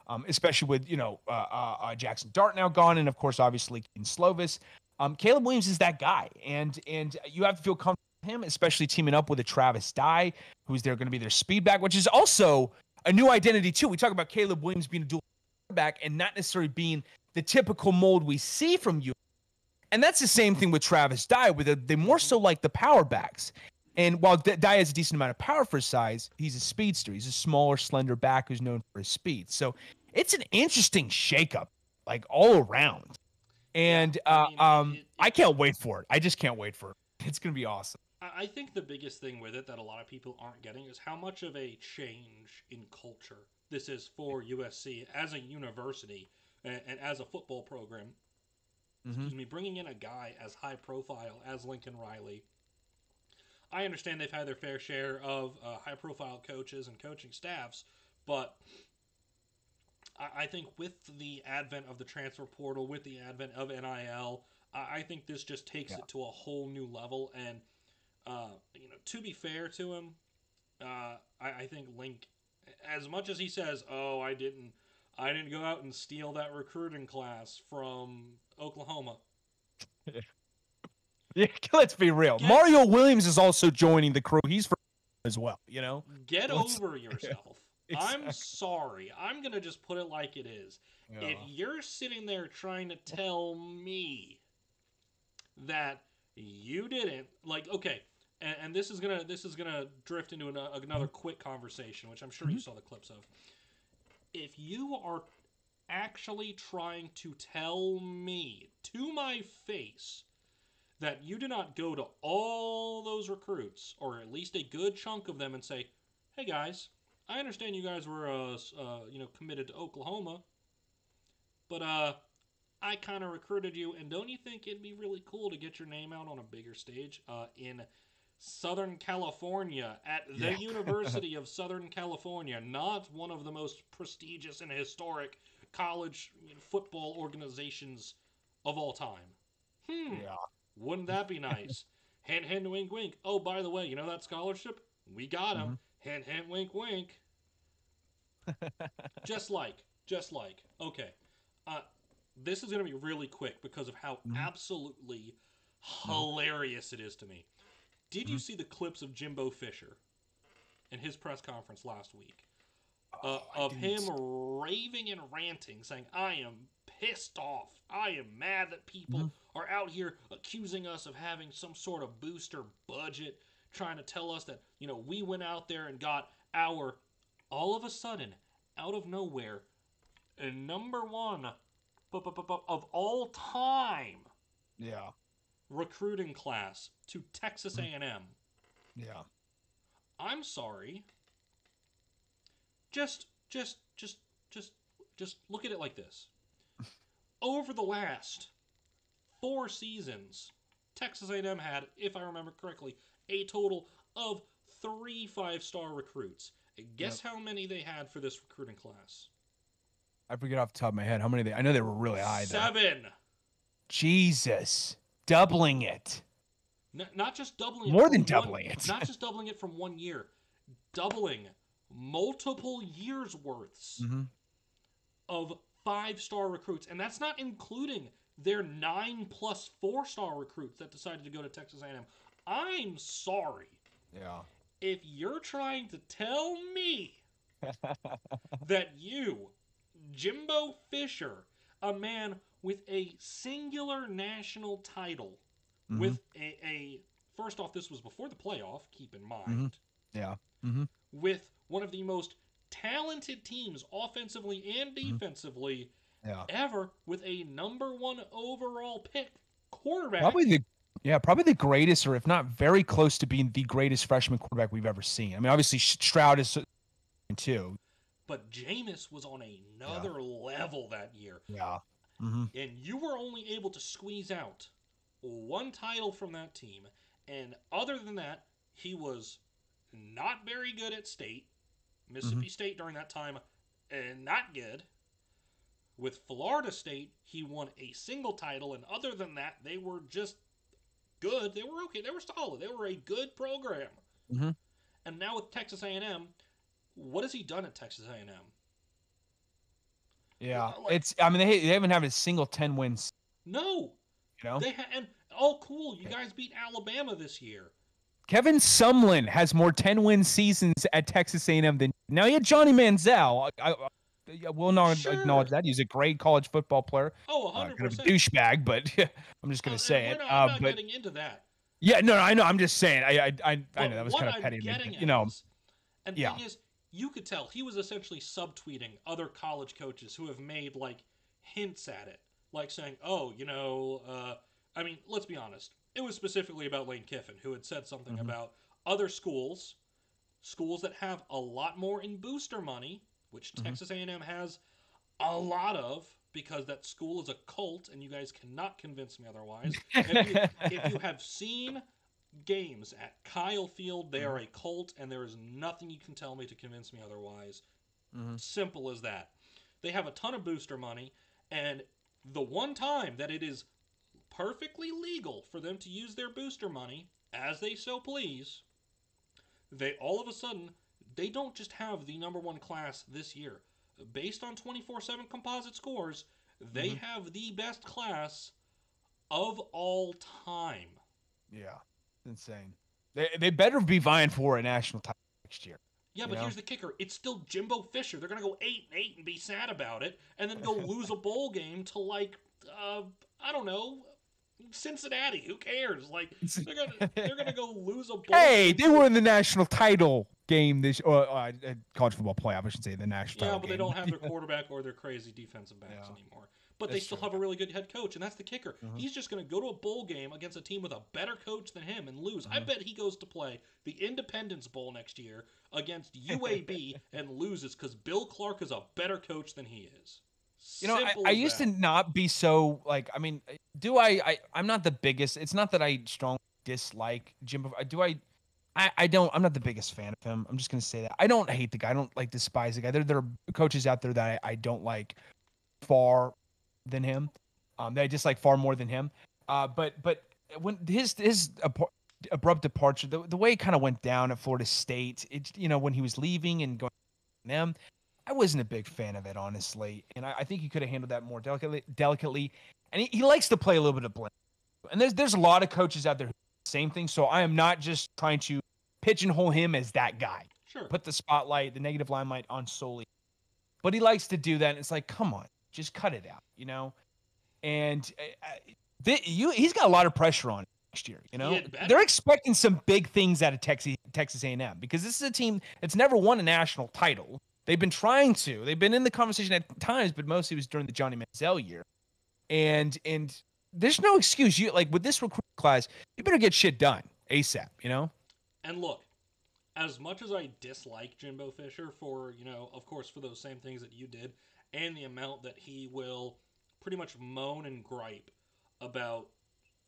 Um, especially with you know uh, uh, uh, Jackson Dart now gone, and of course obviously Kedon Slovis. Um, Caleb Williams is that guy, and and you have to feel comfortable with him, especially teaming up with a Travis Dye, who's there going to be their speed back, which is also a new identity too. We talk about Caleb Williams being a dual back and not necessarily being the typical mold we see from you. And that's the same thing with Travis Dye, with the, they more so like the power backs. And while D- Dye has a decent amount of power for his size, he's a speedster. He's a smaller, slender back who's known for his speed. So it's an interesting shakeup, like all around. And I uh, um, it- I can't wait for it. I just can't wait for it. [LAUGHS] It's gonna be awesome. I think the biggest thing with it that a lot of people aren't getting is how much of a change in culture this is for USC as a university and, and as a football program. Mhm. Excuse me, bringing in a guy as high profile as Lincoln Riley. I understand they've had their fair share of uh, high profile coaches and coaching staffs, But I, I think with the advent of the transfer portal, with the advent of NIL, I, I think this just takes Yeah. it to a whole new level. And uh, you know, to be fair to him, uh, I, I think Link, as much as he says, "Oh, I didn't, I didn't go out and steal that recruiting class from Oklahoma," [LAUGHS] [LAUGHS] Yeah, let's be real. Get- Mario Williams is also joining the crew. He's from as well. You know. get Let's- over [LAUGHS] yourself. [LAUGHS] I'm sorry. I'm gonna just put it like it is. If you're sitting there trying to tell me that you didn't, like, okay, and, and this is gonna this is gonna drift into an, another mm-hmm. quick conversation, which I'm sure you mm-hmm. saw the clips of. If you are actually trying to tell me to my face that you did not go to all those recruits, or at least a good chunk of them, and say, "Hey guys, I understand you guys were, uh, uh, you know, committed to Oklahoma, but uh, I kind of recruited you, and don't you think it'd be really cool to get your name out on a bigger stage uh, in Southern California at the Yeah. [LAUGHS] University of Southern California, not one of the most prestigious and historic college football organizations of all time? Hmm. Yeah. Wouldn't that be nice? [LAUGHS] hint, hint, wink, wink. Oh, by the way, you know that scholarship? We got him. Hint, hint, wink, wink. [LAUGHS] just like, just like. Okay. Uh, this is going to be really quick because of how Mhm. absolutely hilarious it is to me. Did you see the clips of Jimbo Fisher in his press conference last week? uh, Oh, of him raving and ranting, saying, I am pissed off. I am mad that people Mhm. are out here accusing us of having some sort of booster budget, trying to tell us that, you know, we went out there and got our, all of a sudden, out of nowhere, and number one of all time Yeah. recruiting class to Texas A&M. Yeah. I'm sorry. Just, just, just, just, just look at it like this. Over the last four seasons, Texas A&M had, if I remember correctly, a total of three five-star recruits. Guess how many they had for this recruiting class? I forget off the top of my head how many they. I know they were really high. Though. Seven. Jesus, doubling it. N- not just doubling it More than one- doubling it. not [LAUGHS] just doubling it from one year, doubling multiple years worths Mhm. of five star recruits, and that's not including their nine plus four star recruits that decided to go to Texas A&M. I'm sorry Yeah. if you're trying to tell me [LAUGHS] that you, Jimbo Fisher, a man with a singular national title, Mhm. with a, a first off, this was before the playoff. Keep in mind, Mhm. Yeah. Mhm. with one of the most talented teams offensively and Mm-hmm. defensively Yeah. ever, with a number one overall pick quarterback. Probably the yeah, probably the greatest, or if not very close to being the greatest freshman quarterback we've ever seen. I mean, obviously Stroud is too. but Jameis was on another level that year. Yeah. Mm-hmm. and you were only able to squeeze out one title from that team. And other than that, he was not very good at state. Mississippi State during that time, and not good. With Florida State, he won a single title, and other than that, they were just good. They were okay. They were solid. They were a good program. Mhm. And now with Texas A&M, what has he done at Texas A&M? Yeah. like- it's. I mean, they, they haven't had a single ten wins. No, You know, They ha- and oh, cool! You guys beat Alabama this year. Kevin Sumlin has more ten win seasons at Texas A&M than now. You had Johnny Manziel. I, I, I will not Sure. acknowledge that he's a great college football player. Oh, Uh, hundred kind of a percent. douchebag, but [LAUGHS] I'm just gonna say we're it. Not, uh, I'm not but getting into that. yeah, no, no, I know. I'm just saying. I, I, I, I know that was kind of petty. but, You know, is, and yeah. thing is, you could tell he was essentially subtweeting other college coaches who have made like hints at it, like saying, "Oh, you know, uh, I mean, let's be honest. It was specifically about Lane Kiffin, who had said something Mhm. about other schools, schools that have a lot more in booster money, which Mhm. Texas A&M has a lot of, because that school is a cult, and you guys cannot convince me otherwise. if, you, [LAUGHS] if you have seen games at Kyle Field, they are a cult, and there is nothing you can tell me to convince me otherwise. Mhm. Simple as that. They have a ton of booster money, and the one time that it is perfectly legal for them to use their booster money as they so please, they all of a sudden they don't just have the number one class this year. Based on 24/7 composite scores, they Mhm. have the best class of all time. Yeah, insane. They they better be vying for a national title next year. Yeah, but know? here's the kicker: it's still Jimbo Fisher. They're gonna go eight and eight and be sad about it, and then go [LAUGHS] lose a bowl game to like, uh, I don't know, Cincinnati. Who cares? Like they're gonna they're gonna go lose a bowl. [LAUGHS] Hey, they were in the national title game this or uh, uh, college football playoff. I should say the national. Yeah, but they game. don't have their [LAUGHS] quarterback or their crazy defensive backs Yeah. anymore. But they still true, have a really good head coach, and that's the kicker. Mhm. He's just going to go to a bowl game against a team with a better coach than him and lose. I Mhm. bet he goes to play the Independence Bowl next year against UAB [LAUGHS] and loses because Bill Clark is a better coach than he is. You know, I, Simple I used that. to not be so like. I mean, do I, I? I'm not the biggest. It's not that I strongly dislike Jimbo. Do I? I, I don't. I'm not the biggest fan of him. I'm just gonna say that. I don't hate the guy. I don't like despise the guy. There, there are coaches out there that I, I don't like far than him. Um, that I dislike far more than him. Uh, but but when his his abrupt departure, the, the way it kind of went down at Florida State, it you know when he was leaving and going to them, I wasn't a big fan of it honestly, and I, I think he could have handled that more delicately. Delicately, and he, he likes to play a little bit of blame. And there's there's a lot of coaches out there who do the same thing. So I am not just trying to pigeonhole him as that guy Sure. put the spotlight, the negative limelight on solely. But he likes to do that, and it's like, come on, just cut it out, you know. And uh, uh, th- you, he's got a lot of pressure on next year. You know, they're expecting some big things out of Texas Texas A&M because this is a team that's never won a national title. They've been trying to. They've been in the conversation at times, but mostly it was during the Johnny Manziel year. And and there's no excuse. You like with this recruit class, you better get shit done ASAP. You know. And look, as much as I dislike Jimbo Fisher for, you know, of course, for those same things that you did, and the amount that he will pretty much moan and gripe about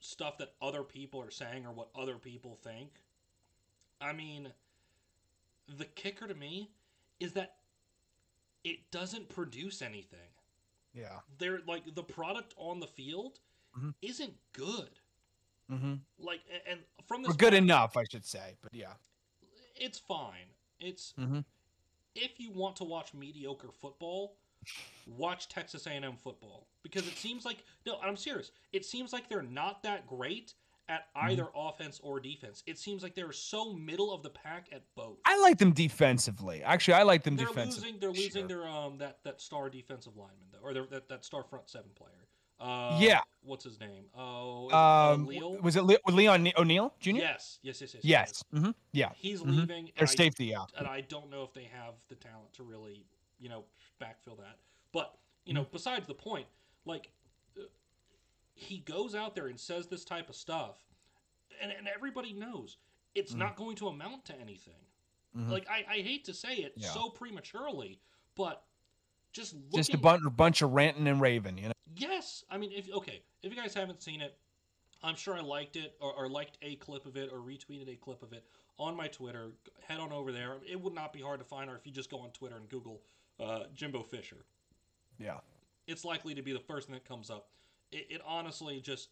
stuff that other people are saying or what other people think, I mean, the kicker to me is that it doesn't produce anything. Yeah. They're like the product on the field Mhm. isn't good. Mm-hmm. Like, and from this Or good point- enough, I should say. But yeah. it's fine. It's Mhm. if you want to watch mediocre football, watch Texas A&M football because it seems like no, I'm serious. It seems like they're not that great at either offense or defense. It seems like they're so middle of the pack at both. I like them defensively. Actually, I like them they're defensively. losing. They're losing sure. their um that that star defensive lineman though, or their, that that star front seven player. Uh, Yeah. What's his name? Oh, uh, Um, Leal? was it Le- Leon Ne- O'Neal Jr.? Yes, yes, yes, yes. Yes. hmm Yeah. He's Mhm. leaving. Their safety. Yeah. and I don't know if they have the talent to really, you know, backfill that. But you know, besides the point, like he goes out there and says this type of stuff, and, and everybody knows it's Mhm. not going to amount to anything. Mhm. Like I, I hate to say it Yeah. so prematurely, but just looking, Just a bunch, bunch of ranting and raving. You know. Yes, I mean, if okay, if you guys haven't seen it, I'm sure I liked it or, or liked a clip of it or retweeted a clip of it on my Twitter. Head on over there. It would not be hard to find, or if you just go on Twitter and Google uh, Jimbo Fisher, Yeah. it's likely to be the first thing that comes up. It, it honestly just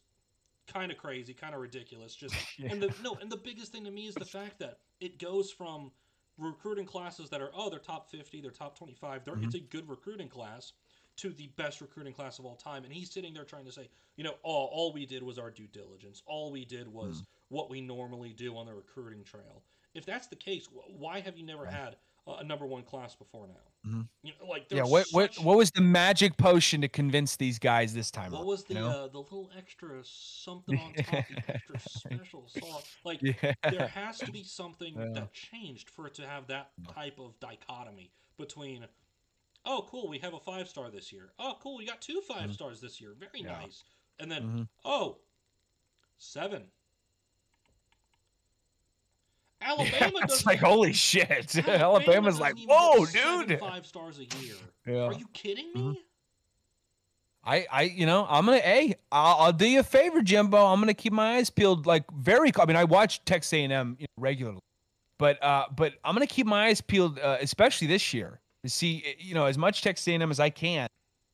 kind of crazy, kind of ridiculous. Just [LAUGHS] Yeah. and the no, and the biggest thing to me is the fact that it goes from recruiting classes that are oh they're top 50 they're top 25 they're, it's mm-hmm. a good recruiting class to the best recruiting class of all time and he's sitting there trying to say you know all, all we did was our due diligence all we did was mm. what we normally do on the recruiting trail if that's the case why have you never Right. had a, a number one class before now Mhm. you know like Yeah. What what such- what was the magic potion to convince these guys this time? what around, was the you know? uh, the little extra something on top the [LAUGHS] extra special sauce like yeah. there has to be something [LAUGHS] Yeah. that changed for it to have that type of dichotomy between oh cool we have a five star this year oh cool we got two five Mhm. stars this year very Yeah. nice and then Mhm. oh seven alabama [LAUGHS] it's like holy shit. [LAUGHS] Alabama Alabama's like, whoa, dude. five stars a year Yeah. are you kidding me Mhm. I, I, you know, I'm gonna, hey, I'll, I'll do you a favor, Jimbo. I'm gonna keep my eyes peeled, like very. I mean, I watch Texas A&M you know, regularly, but, uh, but I'm gonna keep my eyes peeled, uh, especially this year, to see eh, you know as much Texas A&M as I can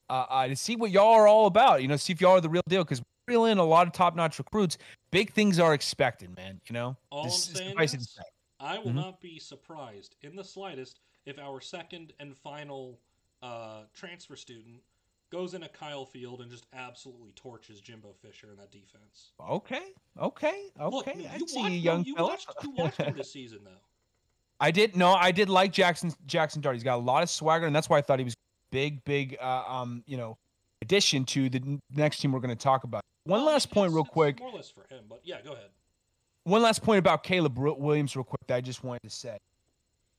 uh, uh, to see what y'all are all about. You know, see if y'all are the real deal because we reel in a lot of top notch recruits. Big things are expected, man. You know, All This I'm saying is. I will Mhm. not be surprised in the slightest if our second and final uh, transfer student goes into Kyle Field and just absolutely torches Jimbo Fisher in that defense. Okay, okay, Look, okay. you I see watched, you, no, young you fella. watched, you watched him this season though. [LAUGHS] I did no, I did like Jackson Jackson Dart. He's got a lot of swagger, and that's why I thought he was big, big. Uh, um, you know, addition to the next team we're going to talk about. One Well, last point, real quick. More or less for him, but yeah, go ahead. One last point about Caleb Williams, real quick. That I just wanted to say.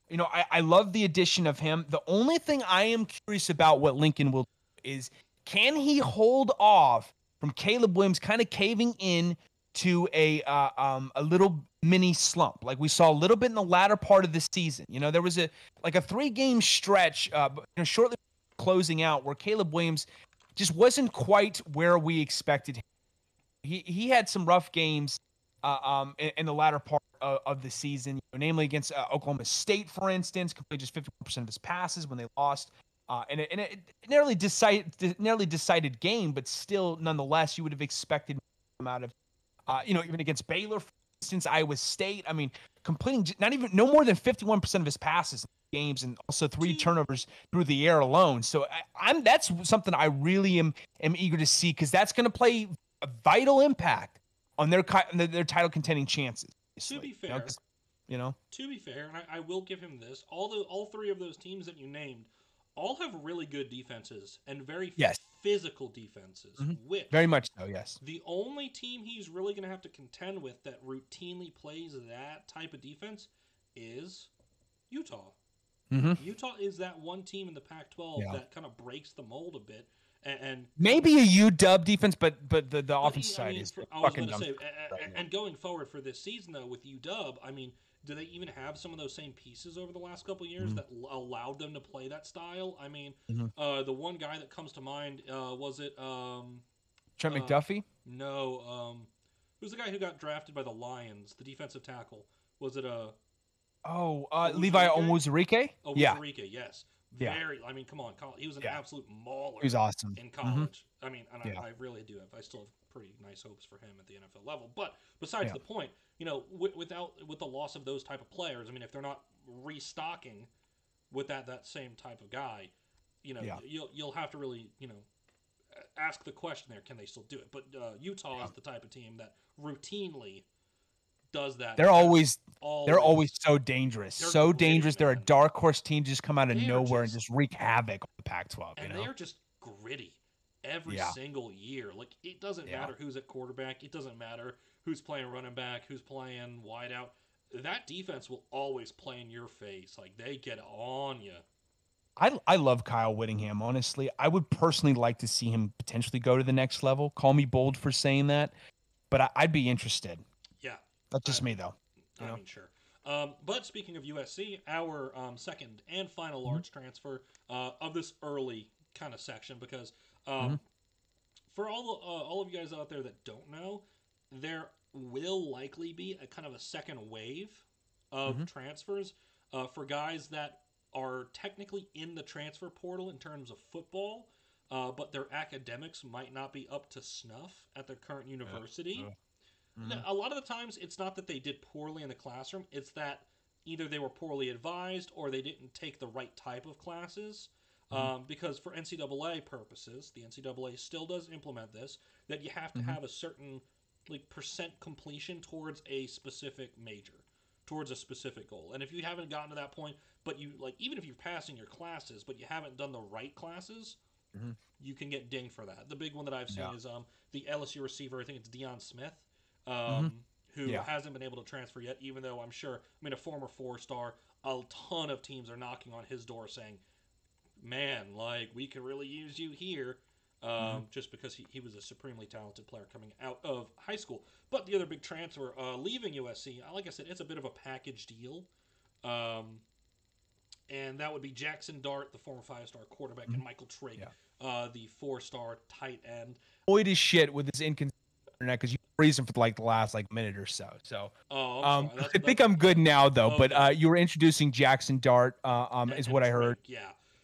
You know, I, I love the addition of him. The only thing I am curious about what Lincoln will do is can he hold off from Caleb Williams kind of caving in to a uh, um a little mini slump like we saw a little bit in the latter part of the season. You know, there was a like a three game stretch uh you know, shortly closing out where Caleb Williams just wasn't quite where we expected him. He he had some rough games uh, um in, in the latter part of, of the season, you know, namely against uh, Oklahoma State, for instance, completed just 51% of his passes when they lost. Uh, and it, and it nearly decided nearly decided game, but still, nonetheless, you would have expected him out of, uh, you know, even against Baylor, for instance, Iowa State. I mean, completing not even no more than 51% of his passes games, and also three turnovers through the air alone. So I, I'm that's something I really am am eager to see because that's going to play a vital impact on their ki- their, their title contending chances. To be obviously, you know, you know, to be fair, and I, I will give him this, all the all three of those teams that you named all have really good defenses and very Yes. physical defenses. Mm-hmm. Which very much so. Yes. the only team he's really going to have to contend with that routinely plays that type of defense is Utah. Hmm Utah is that one team in the Pac-12 Yeah. that kind of breaks the mold a bit, and, and Maybe a UW defense, but but the the But offense he- I side mean, is for- I was fucking dumb. say, right now. and going forward for this season though with UW, I mean, do they even have some of those same pieces over the last couple of years Mhm. that l- allowed them to play that style? I mean, Mhm. uh, the one guy that comes to mind uh, was it um, Trent uh, McDuffie. no, um, who's the guy who got drafted by the Lions, the defensive tackle? Was it a Oh, uh? Levi Onwuzurike. oh Yeah, Yes, Yeah. very. I mean, come on, he was an Yeah. absolute mauler. he was awesome. in college. I mean, and Yeah. I, I really do have. I still have pretty nice hopes for him at the NFL level. But besides Yeah. the point, you know, w- without with the loss of those type of players, I mean, if they're not restocking with that that same type of guy, you know, Yeah. you'll you'll have to really, you know, ask the question there: Can they still do it? But uh, Utah is the type of team that routinely does that. They're always always they're always so dangerous, They're so gritty, dangerous. They're a dark horse team to just come out of They nowhere and just- just wreak havoc on the Pac-12. You and know, they are just gritty every Yeah. single year. Like it doesn't Yeah. matter who's at quarterback. It doesn't matter who's playing running back, who's playing wide out. That defense will always play in your face. Like they get on you. I I love Kyle Whittingham. Honestly, I would personally like to see him potentially go to the next level. Call me bold for saying that, but I, I'd be interested. That's just me though. I mean sure. Um, but speaking of USC, our um, second and final Mm-hmm. large transfer uh, of this early kind of section, because um, Mhm. for all the, uh, all of you guys out there that don't know, there will likely be a kind of a second wave of Mhm. transfers uh, for guys that are technically in the transfer portal in terms of football, uh, but their academics might not be up to snuff at their current university. yeah. No, A lot of the times, it's not that they did poorly in the classroom; it's that either they were poorly advised or they didn't take the right type of classes. Mhm. Um, because for NCAA purposes, the NCAA still does implement this that you have to Mhm. have a certain like percent completion towards a specific major, towards a specific goal. And if you haven't gotten to that point, but you like even if you're passing your classes, but you haven't done the right classes, Mhm. you can get dinged for that. The big one that I've seen Yeah. is um the LSU receiver. I think it's Deion Smith. Um, who Mm-hmm. Yeah. hasn't been able to transfer yet, even though I'm sure, I mean, a former four star, a ton of teams are knocking on his door saying, man, like, we could really use you here. Um, Mm-hmm. Just because he, he was a supremely talented player coming out of high school. But the other big transfer, uh, leaving USC, like I said, it's a bit of a package deal. Um, and that would be Jackson Dart, the former five star quarterback, and Michael Trigg, Mm-hmm. Yeah. uh, the four star tight end. Void as shit with this inconsistent internet because you freeze him for like the last like minute or so. So Oh, um, I think I'm good now though. But uh, you were introducing Jackson Dart. Uh, um, and- is what I Trigg, heard. Yeah.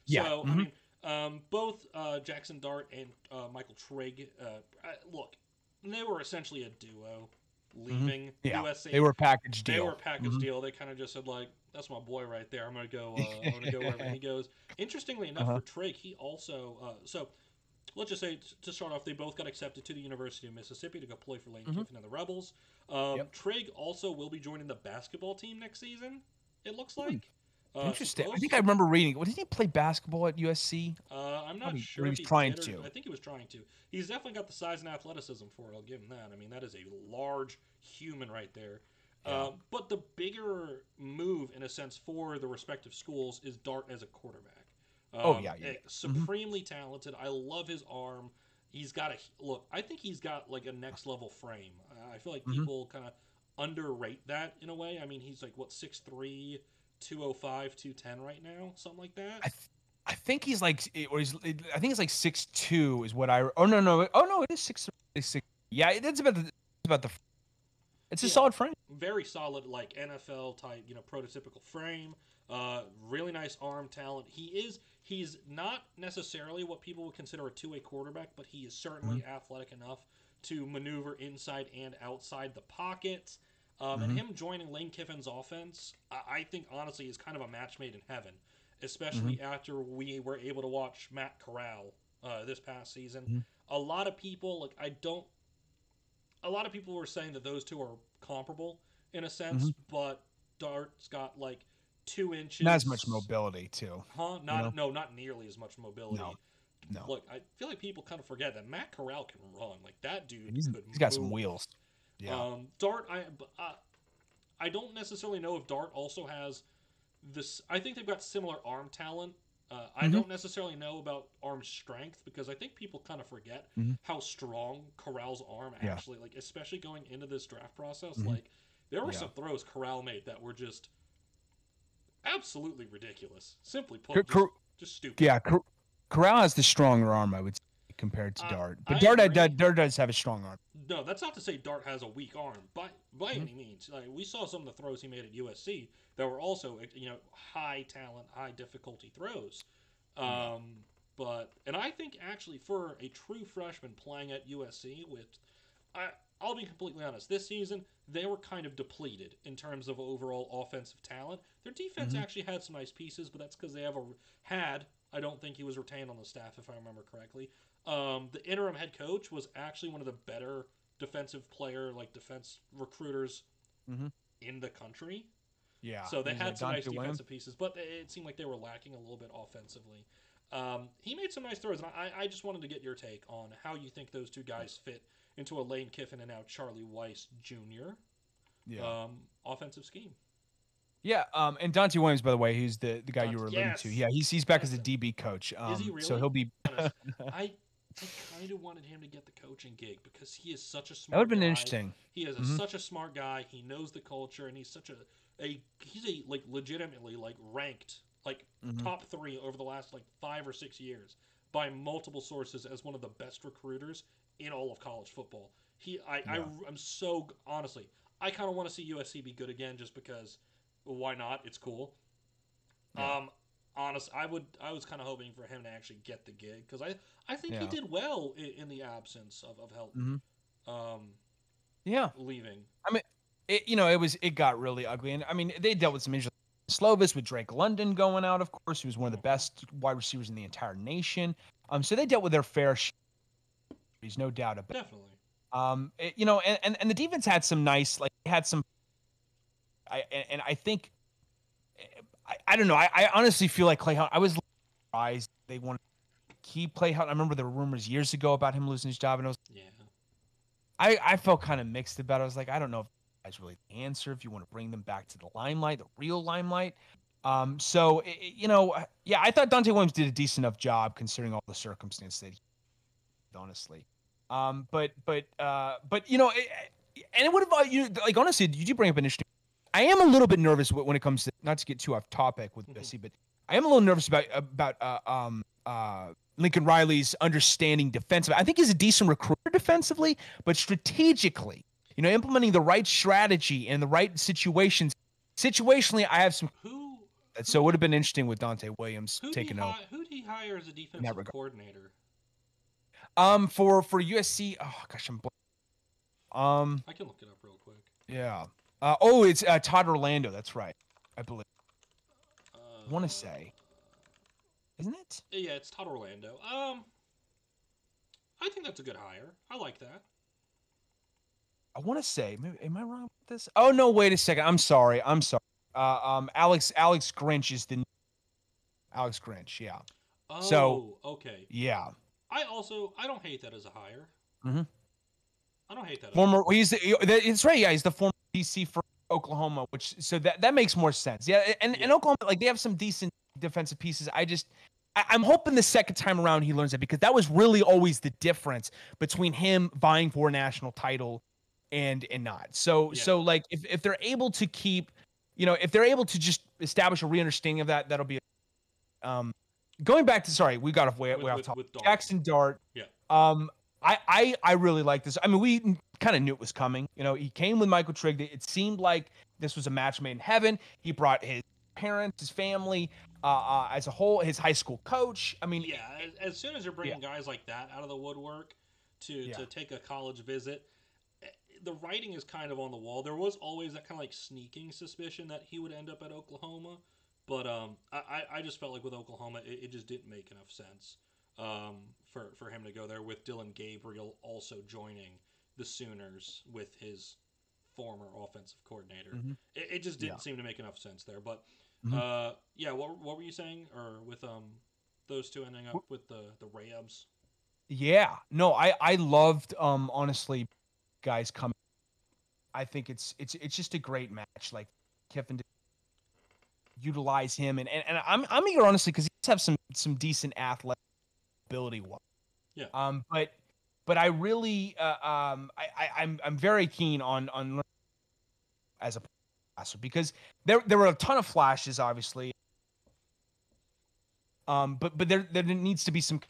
Yeah, So I mhm. mean, um, both uh, Jackson Dart and uh, Michael Trigg. Uh, look, they were essentially a duo leaving Mm-hmm. Yeah, USC. They were a package They deal. were a package Mhm. deal. They kind of just said like, "That's my boy right there. I'm gonna go. Uh, I'm gonna go wherever [LAUGHS] he goes." Interestingly enough, Uh-huh. for Trigg, he also uh, so. Let's just say t- to start off, they both got accepted to the University of Mississippi to go play for Lane Mhm. Kiffin and the Rebels. Um, Yep. Trigg also will be joining the basketball team next season. It looks Hmm. like. Uh, Interesting. I think I remember reading. What did he play basketball at USC? uh, I'm not Probably- sure he was he trying or- to. I think he was trying to. He's definitely got the size and athleticism for it. I'll give him that. I mean, that is a large human right there. Yeah. Um, but the bigger move, in a sense, for the respective schools is Dart as a quarterback. Um, Oh, yeah, yeah, eh, yeah. Mhm. Supremely talented. I love his arm. He's got a look. I think he's got like a next level frame. Uh, I feel like Mhm. people kind of underrate that in a way. I mean, he's like what 6'3", 205, 210 right now, something like that. I, th- I think he's like, or he's. I think it's like six two is what I. Oh no no oh no it is six six. Yeah, it's about the it's about the. It's a Yeah. solid frame. very solid like NFL type, you know, prototypical frame. Uh, really nice arm talent. He is he's not necessarily what people would consider a two-way quarterback, but he is certainly Mm-hmm. athletic enough to maneuver inside and outside the pocket. Um, And Mhm. him joining Lane Kiffin's offense, I, I think honestly is kind of a match made in heaven, especially Mm-hmm. after we were able to watch Matt Corral uh, this past season. Mhm. A lot of people like I don't a lot of people were saying that those two are comparable in a sense, but Dart's got like two inches. Mm-hmm. Not as much mobility too. Huh? Not know? no, not nearly as much mobility. No, no. Look, I feel like people kind of forget that Matt Corral can run. Like that dude. He's, he's got some wheels. Yeah. Um, Dart, I, but, uh, I don't necessarily know if Dart also has this. I think they've got similar arm talent. Uh, I Mhm. don't necessarily know about arm strength because I think people kind of forget Mhm. how strong Corral's arm Yeah. actually, like especially going into this draft process. Mhm. Like there were Yeah. some throws Corral made that were just absolutely ridiculous. Simply put, Cor- just, Cor- just stupid. yeah, Cor- Corral has the stronger arm, I would say, compared to I- Dart. I But Dart, agree. Dart, does have a strong arm. No, that's not to say Dart has a weak arm by by Mhm. any means. Like, we saw some of the throws he made at USC that were also you know high talent, high difficulty throws. Um, but and I think actually for a true freshman playing at USC with, I I'll be completely honest. This season they were kind of depleted in terms of overall offensive talent. Their defense Mhm. actually had some nice pieces, but that's because they have a had. I don't think he was retained on the staff if I remember correctly. Um, the interim head coach was actually one of the better defensive player like defense recruiters Mhm. in the country. Yeah. so they had some nice defensive pieces, but it seemed like they were lacking a little bit offensively. Um, he made some nice throws, and I, I just wanted to get your take on how you think those two guys fit into a Lane Kiffin and now Charlie Weis Jr. Yeah. Um, offensive scheme. Yeah, um, and Donte Williams, by the way, who's the, the guy you were alluding to. Yeah, he's he's back as a DB coach. Um, he So he'll be. [LAUGHS] [LAUGHS] I, I kind of wanted him to get the coaching gig because he is such a smart. That would have been guy. interesting. He is a, Mhm. such a smart guy. He knows the culture, and he's such a a he's a like legitimately like ranked like Mhm. top three over the last like five or six years by multiple sources as one of the best recruiters in all of college football. He, I, Yeah. I I'm so honestly, I kind of want to see USC be good again, just because. Why not? It's cool. Yeah. Um, honest, I would. I was kind of hoping for him to actually get the gig because I, I think he did well in, in the absence of of Helton. Mhm. Um, Yeah, leaving. I mean, it, you know, it was it got really ugly, and I mean, they dealt with some injuries. Slovis with Drake London going out, of course, he was one of the best wide receivers in the entire nation. Um, so they dealt with their fair share. There's no doubt about. it. Definitely. Um, it- you know, and, and and the defense had some nice, like had some. I and, and I think, I, I don't know. I, I honestly feel like Clay Helton. I was surprised they wanted to keep Clay Helton. I remember there were rumors years ago about him losing his job, and I was Yeah. I, I felt kind of mixed about it. I was like, I don't know if that's really the answer. If you want to bring them back to the limelight, the real limelight. Um, so i- i- you know, yeah, I thought Donte Williams did a decent enough job considering all the circumstances that he, honestly. Um, but but uh, but you know, it, and it would have uh, you like honestly, you do bring up an interesting. I am a little bit nervous when it comes to not to get too off topic with Mhm. Bessie, but I am a little nervous about about uh, um uh Lincoln Riley's understanding defensively. I think he's a decent recruiter defensively, but strategically, you know, implementing the right strategy and the right situations. Situationally, I have some. Who? That. So it would have been interesting with Donte Williams taking over. hi- Who did he hire as a defensive coordinator? Um, for for USC, oh gosh, I'm. blank. Um, I can look it up real quick. yeah. Uh, oh, it's uh, Todd Orlando. That's right. I believe. Uh, I want to say, isn't it? Yeah, it's Todd Orlando. Um, I think that's a good hire. I like that. I want to say. Maybe, am I wrong with this? Oh no! Wait a second. I'm sorry. I'm sorry. Uh, um, Alex Alex Grinch is the. Alex Grinch. Yeah. Oh, So- okay. Yeah. I also I don't hate that as a hire. Mhm. I don't hate that. As Former. He's. The, it's right. Yeah. He's the former DC for Oklahoma, which so that that makes more sense. Yeah. And and Oklahoma, like they have some decent defensive pieces. I just. I- I'm hoping the second time around he learns that because that was really always the difference between him vying for a national title and and not. So Yeah. so like if, if they're able to keep, you know, if they're able to just establish a re-understanding of that, that'll be. Um, going back to sorry, we got off way, with, way off with, topic. with Dart. Jackson Dart. Yeah. Um, I I I really like this. I mean, we kind of knew it was coming. You know, he came with Michael Trigg. It seemed like this was a match made in heaven. He brought his parents, his family, uh, uh as a whole, his high school coach. I mean, Yeah, as, as soon as you're bringing guys like that out of the woodwork to Yeah. to take a college visit, the writing is kind of on the wall. There was always that kind of like sneaking suspicion that he would end up at Oklahoma, but um, I, I- just felt like with Oklahoma, it, it just didn't make enough sense um, for for him to go there with Dillon Gabriel also joining the Sooners with his former offensive coordinator. Mhm. It, it just didn't Yeah. seem to make enough sense there. But Mhm. uh, yeah, what, what were you saying? Or with um those two ending up with the the Rayabs? Yeah, no, I I loved um honestly, guys coming. I think it's it's it's just a great match. Like Kiffin to utilize him, and and, and I'm I'm eager honestly because he does have some some decent athletic ability. wise. Yeah. Um, but but I really uh, um I, I I'm I'm very keen on on learning as a passer because there there were a ton of flashes obviously. Um, but but there there needs to be some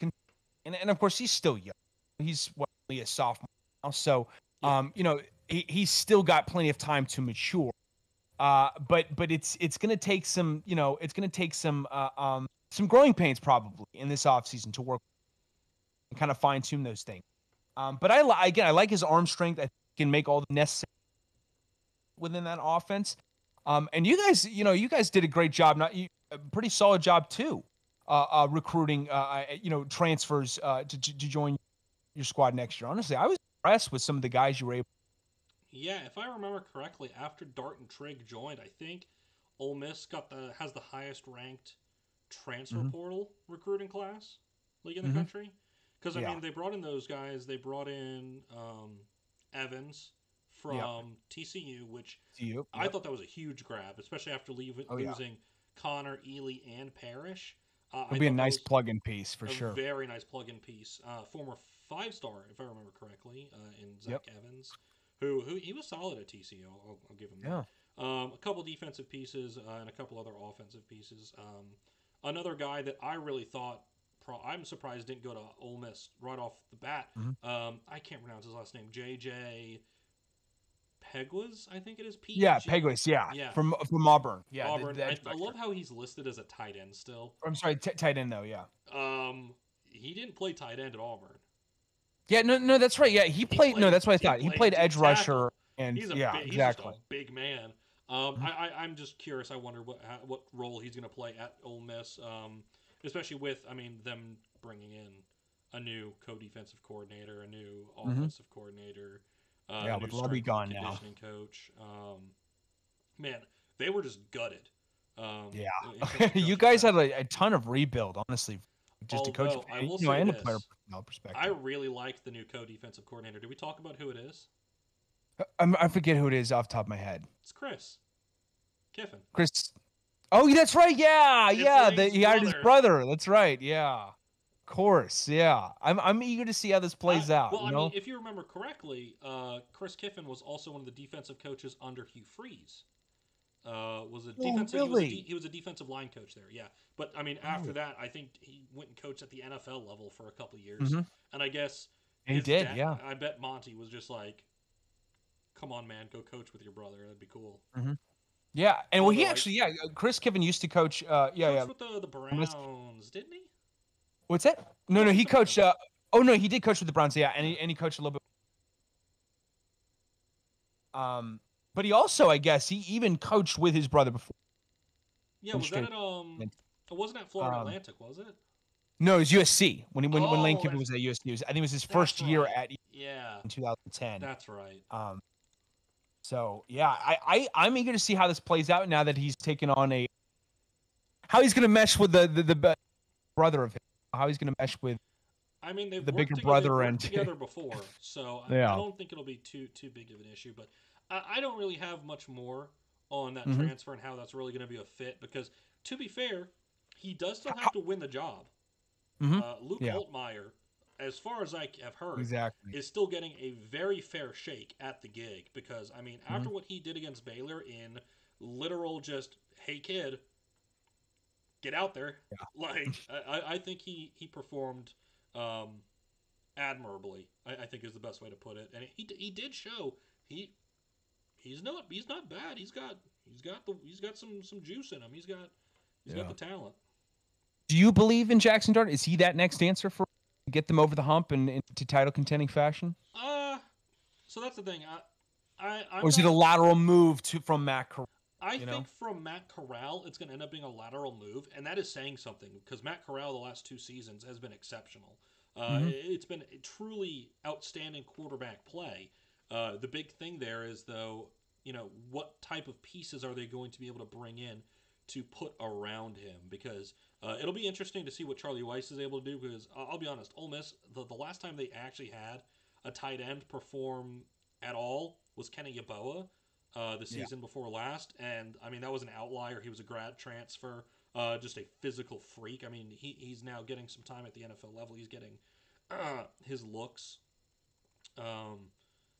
and, and of course he's still young. He's what, only a sophomore now, so. Um, you know he, he's still got plenty of time to mature. Uh, but but it's it's gonna take some you know it's gonna take some uh, um some growing pains probably in this offseason to work and kind of fine tune those things. Um, but I again I like his arm strength. I think he can make all the necessary within that offense. Um, and you guys, you know, you guys did a great job. Not you, a pretty solid job too uh, uh, recruiting, uh, you know, transfers uh, to, to to join your squad next year. Honestly, I was impressed with some of the guys you were able. Yeah, if I remember correctly, after Dart and Trigg joined, I think Ole Miss got the has the highest ranked transfer Mhm. portal recruiting class league in the Mhm. country. Because I Yeah. mean, they brought in those guys. They brought in um, Evans from TCU, which you, I thought that was a huge grab, especially after leave, Oh, yeah. losing Conner, Ealy, and Parrish. Uh, it'll be a nice plug-in piece for a sure. Very nice plug-in piece. Uh, former five-star, if I remember correctly, uh, in Zach Evans, who who he was solid at TCU. I'll, I'll give him that. Um, a couple defensive pieces uh, and a couple other offensive pieces. Um, another guy that I really thought. Pro- I'm surprised didn't go to Ole Miss right off the bat. Mhm. Um, I can't pronounce his last name. JJ Pegues, I think it is. P. Yeah, Pegues, yeah, Yeah. from from Auburn. Yeah, Auburn. the I, I love how he's listed as a tight end still. I'm sorry, t- tight end though. Yeah. Um, he didn't play tight end at Auburn. Yeah, no, no, that's right. Yeah, he played. no, played- that's what I thought. He played edge tackle. rusher, and He's a yeah, big, exactly. He's just a big man. Um, Mhm. I, I, I'm just curious. I wonder what how, what role he's going to play at Ole Miss, um, especially with I mean them bringing in a new co-defensive coordinator, a new Mhm. offensive coordinator. Uh, Yeah, with and gone now. conditioning coach. Um, man, they were just gutted. Um, Yeah. in terms of [LAUGHS] you guys had a, a ton of rebuild, honestly, just a coach, Although, I you know, and a player perspective. I really liked the new co-defensive coordinator. Did we talk about who it is? I'm, I forget who it is off the top of my head. It's Chris Kiffin. Chris. Oh, that's right. Yeah, It's yeah. The, he hired his brother. That's right. Yeah. Of course. Yeah. I'm I'm eager to see how this plays I- out. Well, you I know? mean, if you remember correctly, uh, Chris Kiffin was also one of the defensive coaches under Hugh Freeze. Uh, was a defensive. He, was a Oh, de- he was a defensive line coach there. Yeah, but I mean, after that, I think he went and coached at the NFL level for a couple years. Mhm. And I guess he did. dad- yeah. I bet Monte was just like, "Come on, man, go coach with your brother. That'd be cool." Yeah, and well, he Although actually, yeah, uh, Chris Kiffin used to coach. Uh, yeah, yeah. With the, the Browns, didn't he? What's that? No, no, he coached. Uh, oh no, he did coach with the Browns. Yeah, and he and he coached a little bit. Um, but he also, I guess, he even coached with his brother before. Yeah, was that at um? It wasn't at Florida Um, Atlantic, was it? No, it was USC when he when, when Lane Oh, Kiffin was at USC. It was, I think it was his first year at Yeah, in 2010. that's right. Um, so yeah, I, I I'm eager to see how this plays out now that he's taken on a how he's gonna mesh with the the, the brother of him. How he's gonna mesh with I mean, they've the worked bigger together, brother and- together before, so I, I don't think it'll be too too big of an issue. But I, I don't really have much more on that Mhm. transfer and how that's really going to be a fit because, to be fair, he does still have to win the job. Mhm. Uh, Luke Yeah. Altmyer, as far as I have heard, exactly. is still getting a very fair shake at the gig because I mean, after Mm-hmm. what he did against Baylor in literal just, hey kid, get out there. [LAUGHS] Like I, I- I think he he performed um, admirably. I, I think is the best way to put it, and he he did show he he's not he's not bad. He's got he's got the he's got some some juice in him. He's got he's Yeah. got the talent. Do you believe in Jaxson Dart? Is he that next answer for get them over the hump and into title contending fashion, Uh, so that's the thing. I I I'm or is it a lateral move to from Matt? Corral? I think know? from Matt Corral, it's going to end up being a lateral move, and that is saying something because Matt Corral the last two seasons has been exceptional. Uh, Mhm. it- It's been truly outstanding quarterback play. Uh, the big thing there is though, you know, what type of pieces are they going to be able to bring in to put around him? Because uh, it'll be interesting to see what Charlie Weis is able to do. Because I'll be honest, Ole Miss, the, the last time they actually had a tight end perform at all was Kenny Yeboah uh, the Yeah. season before last, and I mean that was an outlier. He was a grad transfer, uh, just a physical freak. I mean he, he's now getting some time at the NFL level. He's getting uh, his looks, um,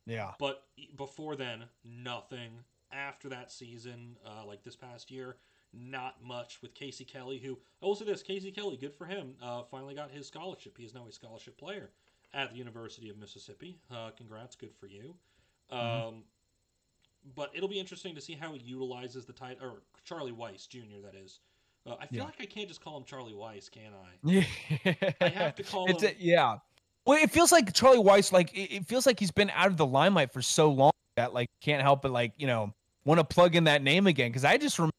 Yeah. but before then nothing. After that season, uh, like this past year, not much with Casey Kelly. Who I will say this: Casey Kelly, good for him. Uh, finally got his scholarship. He is now a scholarship player at the University of Mississippi. Uh, congrats, good for you. Um, Mhm. But it'll be interesting to see how he utilizes the tight or Charlie Weis Jr. That is. Uh, I feel Yeah. like I can't just call him Charlie Weis, can I? Yeah. [LAUGHS] I have to call it's him. a, yeah. Well, it feels like Charlie Weis, like it, it feels like he's been out of the limelight for so long that like can't help but like you know want to plug in that name again because I just remember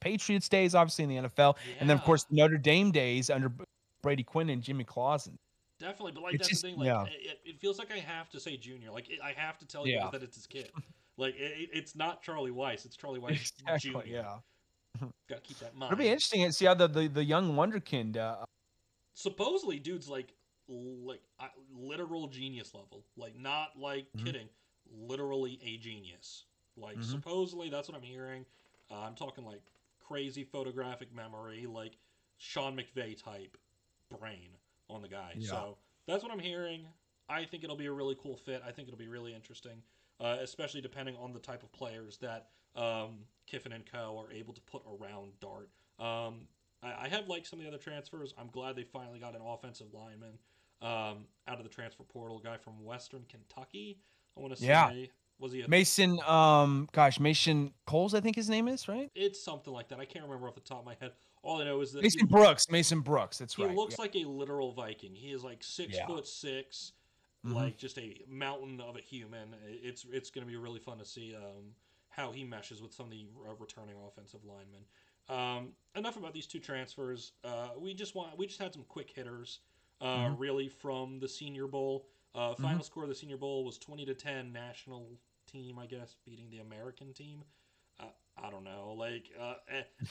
Patriots days, obviously in the NFL, and then of course Notre Dame days under Brady Quinn and Jimmy Clausen. Definitely, but like It's that's just- the thing. Like yeah. it, it feels like I have to say Junior. Like it, I have to tell you that it's his kid. Like it- it's not Charlie Weis. It's Charlie Weis [LAUGHS] Exactly. Jr. Yeah. Got to keep that in mind. It'll be interesting to see how the the, the young wonderkind. Uh, Supposedly, dude's like like literal genius level. Like not like Mhm. kidding. Literally a genius. Like Mhm. supposedly that's what I'm hearing. Uh, I'm talking like crazy photographic memory, like Sean McVay type brain on the guy. Yeah. So that's what I'm hearing. I think it'll be a really cool fit. I think it'll be really interesting, uh, especially depending on the type of players that um, Kiffin and Co. are able to put around Dart. Um, I, I have liked some of the other transfers. I'm glad they finally got an offensive lineman um, out of the transfer portal, guy from Western Kentucky. I want to say, Yeah. was he a Mason, um, gosh, Mason Coles, I think his name is right. It's something like that. I can't remember off the top of my head. All I know is that Mason he, Brooks. Mason Brooks. That's he right. He looks yeah. like a literal Viking. He is like six Yeah. foot 6 Mhm. like just a mountain of a human. It's it's going to be really fun to see um, how he meshes with some of the uh, returning offensive linemen. Um, enough about these two transfers. Uh, we just want we just had some quick hitters, uh, Mhm. really from the Senior Bowl. Uh, final score of the Senior Bowl was twenty to ten. National team, I guess, beating the American team. Uh, I don't know, like uh,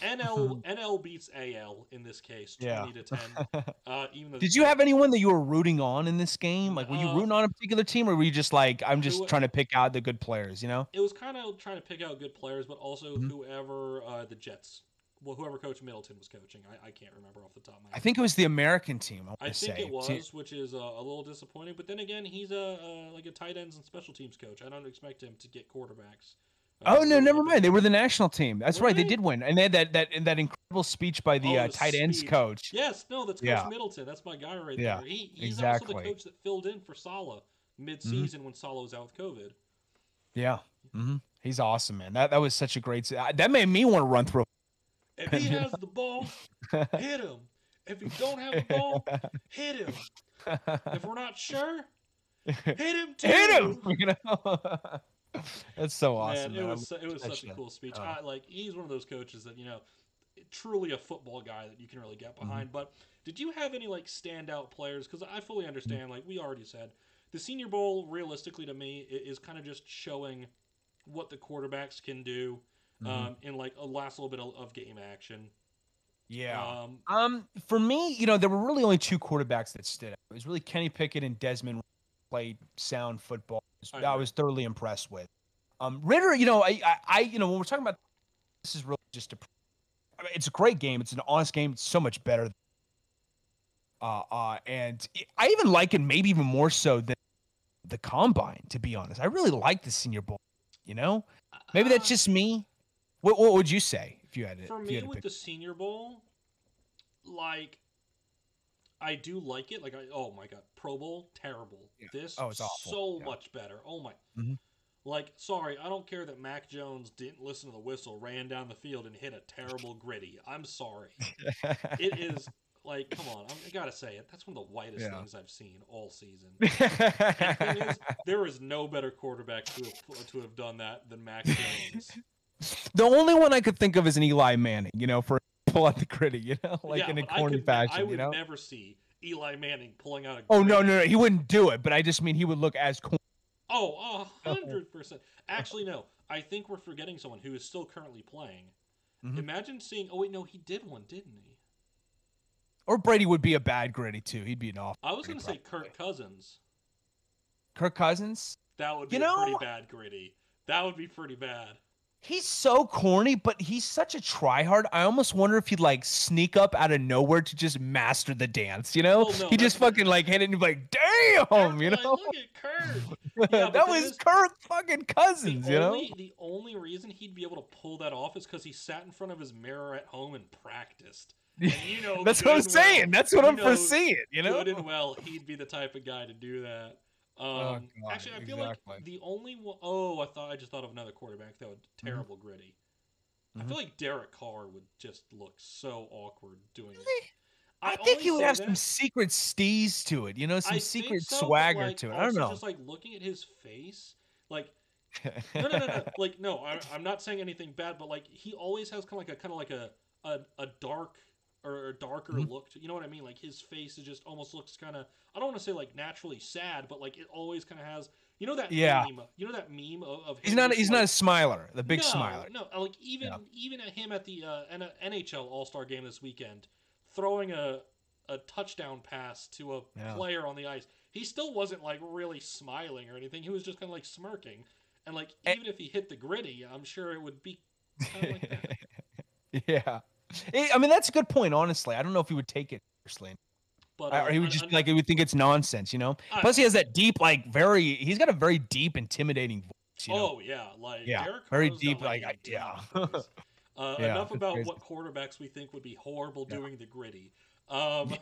NL [LAUGHS] NL beats AL in this case, Yeah. to ten. [LAUGHS] Uh, even though Did you have anyone that you were rooting on in this game? Like, were you Uh, rooting on a particular team, or were you just like, I'm just who- trying to pick out the good players? You know? it was kind of trying to pick out good players, but also Mhm. whoever uh, the Jets, well, whoever Coach Middleton was coaching. I, I can't remember off the top of my head. I think it was the American team. I, I think say. it was, which is uh, a little disappointing. But then again, he's a uh, like a tight ends and special teams coach. I don't expect him to get quarterbacks. uh, Oh no, never mind. They were the national team. That's right. They they? did win, and they had that that that incredible speech by the Oh, uh, tight ends coach. Yes, no, that's Coach Yeah. Middleton. That's my guy right Yeah, there. He, he's also the coach that filled in for Saleh mid-season when Saleh was out with COVID. Yeah, hmm He's awesome, man. That that was such a great. That made me want to run through. If [LAUGHS] he has the ball, hit him. If he don't have the ball, [LAUGHS] hit him. If we're not sure, hit him too. [LAUGHS] Hit him. You know. That's so awesome. Man, it man. was it was such a cool speech. Oh. I, like he's one of those coaches that you know, truly a football guy that you can really get behind. Mm-hmm. But did you have any like standout players? Because I fully understand. Like we already said, the Senior Bowl realistically to me is kind of just showing what the quarterbacks can do Mhm. um, in like a last little bit of, of game action. yeah. Um, Um, for me, you know, there were really only two quarterbacks that stood out. It was really Kenny Pickett and Desmond played sound football. I I, was thoroughly impressed with. Um, Ridder, you know, I, I, I, you know, when we're talking about this is really just a, I mean, it's a great game. It's an honest game. It's so much better. Than, uh, uh, and it- I even like it maybe even more so than the combine. To be honest, I really like the Senior Bowl. You know, maybe that's uh, just me. What, what would you say if you had it? for me with pick- the Senior Bowl. Like, I do like it. Like, I oh my god, Pro Bowl terrible. Yeah. This Oh, it's awful. so Yeah. much better. Oh my. Mhm. Like, sorry, I don't care that Mac Jones didn't listen to the whistle, ran down the field, and hit a terrible Griddy. I'm sorry. [LAUGHS] It is like, come on, I'm, I gotta say it. That's one of the whitest Yeah. things I've seen all season. [LAUGHS] The is, there is no better quarterback to have, to have done that than Mac Jones. The only one I could think of is an Eli Manning, you know, for [LAUGHS] pull out the Griddy, you know, [LAUGHS] like Yeah, in a corny could ne- I fashion, would you know. never see Eli Manning pulling out a. Oh no, no, no, he wouldn't do it, but I just mean he would look as corny. [LAUGHS] Oh, a hundred percent. Actually, no. I think we're forgetting someone who is still currently playing. Mhm. Imagine seeing. Oh wait, no, he did one, didn't he? Or Brady would be a bad Griddy too. He'd be an awful. I was gonna say probably. Kirk Cousins. Kirk Cousins. That would be You a know- pretty bad Griddy. That would be pretty bad. He's so corny, but he's such a tryhard. I almost wonder if he'd like sneak up out of nowhere to just master the dance. You know, Well, no, he just fucking like hit it and be like, "Damn!" You know, look at Kirk. [LAUGHS] Yeah, that was Kirk fucking Cousins. You know, the only reason he'd be able to pull that off is because he sat in front of his mirror at home and practiced. And you know, that's what I'm well- saying. That's what I'm know foreseeing. You know, good and well, he'd be the type of guy to do that. Um, Oh, God, actually, I feel exactly. like the only one oh I thought I just thought of another quarterback that would Mm-hmm. terrible Griddy. I Mhm. feel like Derek Carr would just look so awkward doing it. I, I think he would have that- some secret steez to it. You know, some I secret so, swagger like, to it. I don't know. Just like looking at his face, like [LAUGHS] no, no, no, no. Like, no, I, I'm not saying anything bad, but like he always has kind of like a kind of like a a, a dark or a darker Mhm. look. To, you know what I mean? Like his face is just almost looks kind of. I don't want to say like naturally sad, but like it always kind of has. You know that Yeah. meme. You know that meme of, of he's not. He's like, not a smiler. The big no, smiler. No, uh, like even Yeah. even at him at the uh, NHL All Star game this weekend, throwing a a touchdown pass to a Yeah. player on the ice, he still wasn't like really smiling or anything. He was just kind of like smirking, and like even if he hit the Griddy, I'm sure it would be like that. [LAUGHS] yeah. Eh, I mean, that's a good point. Honestly, I don't know if he would take it seriously, But or uh, he would just an- be like he would think it's nonsense. You know. I- Plus, he has that deep, like, very. He's got a very deep, intimidating voice. You know? oh yeah, like Yeah, Derek very deep, like, I- deep yeah. [LAUGHS] Uh, Yeah, enough about crazy. what quarterbacks we think would be horrible Yeah. doing the Griddy. [LAUGHS] Um,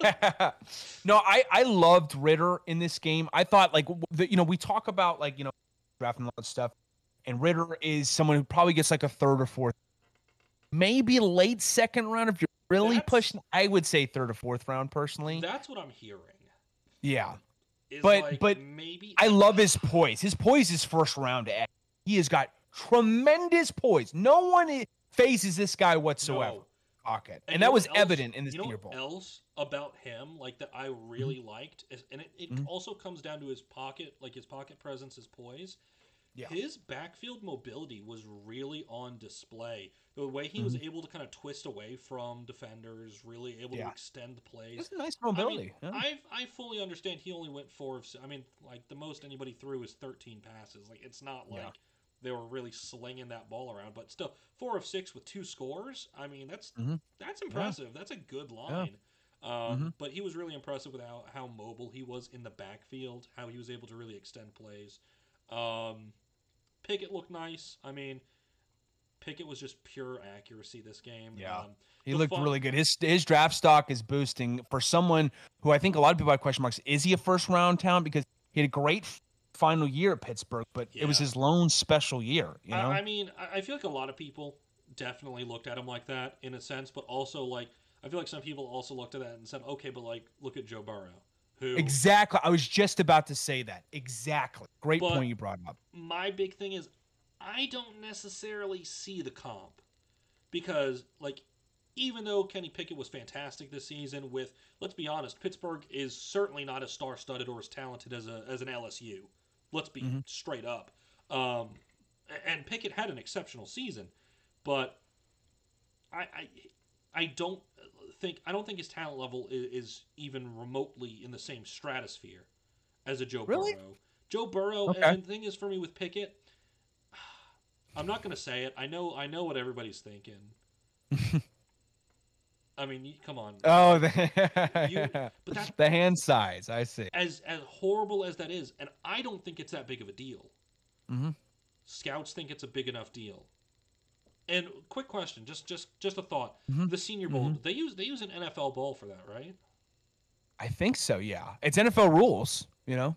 Yeah. no, I I loved Ridder in this game. I thought like the, you know we talk about like you know drafting a lot of stuff, and Ridder is someone who probably gets like a third or fourth, maybe late second round if you're really That's- pushing. I would say third or fourth round personally. that's what I'm hearing. yeah, But- like but maybe I love his poise. His poise is first round. to He has got tremendous poise. No one fazes this guy whatsoever. No. Pocket, and, you that was else- evident in the you know Senior what Bowl. else about him, like that I really liked, is, and it, it Mhm. also comes down to his pocket, like his pocket presence, his poise. Yeah. His backfield mobility was really on display. The way he was able to kind of twist away from defenders, really able Mm-hmm. Yeah. to extend the plays. It's a nice I mean, mobility. yeah. I I fully understand he only went four of. I mean, like the most anybody threw is thirteen passes. Like it's not like Yeah. they were really slinging that ball around, but still four of six with two scores. I mean, that's Mhm. that's impressive. That's a good line. Um, Mhm. But he was really impressive with how, how mobile he was in the backfield, how he was able to really extend plays. Um, Pickett looked nice. I mean, Pickett was just pure accuracy this game. Yeah. Um, He looked fun- really good. His his draft stock is boosting for someone who I think a lot of people have question marks. Is he a first round talent? Because he had a great final year at Pittsburgh, but it was his lone special year. You know, I, I mean, I I feel like a lot of people definitely looked at him like that in a sense, but also like I feel like some people also looked at that and said, okay, but like look at Joe Burrow, who exactly. I was just about to say that. Exactly. Great point you brought up. my big thing is I don't necessarily see the comp because like even though Kenny Pickett was fantastic this season with let's be honest Pittsburgh is certainly not as star-studded or as talented as a as an LSU let's be Mhm. straight up um, and Pickett had an exceptional season but I I, I don't think I don't think his talent level is, is even remotely in the same stratosphere as a Joe Really? Burrow Joe Burrow Okay. and the thing is for me with Pickett [SIGHS] I'm not gonna say it. I know. I know what everybody's thinking. [LAUGHS] I mean, come on. Oh, the, [LAUGHS] You- but that- [LAUGHS] the hand size. I see. As as horrible as that is, and I don't think it's that big of a deal. hmm Scouts think it's a big enough deal. And quick question, just just just a thought. Mhm. The Senior Bowl, they use they use an NFL bowl for that, right? I think so. Yeah, it's NFL rules. You know.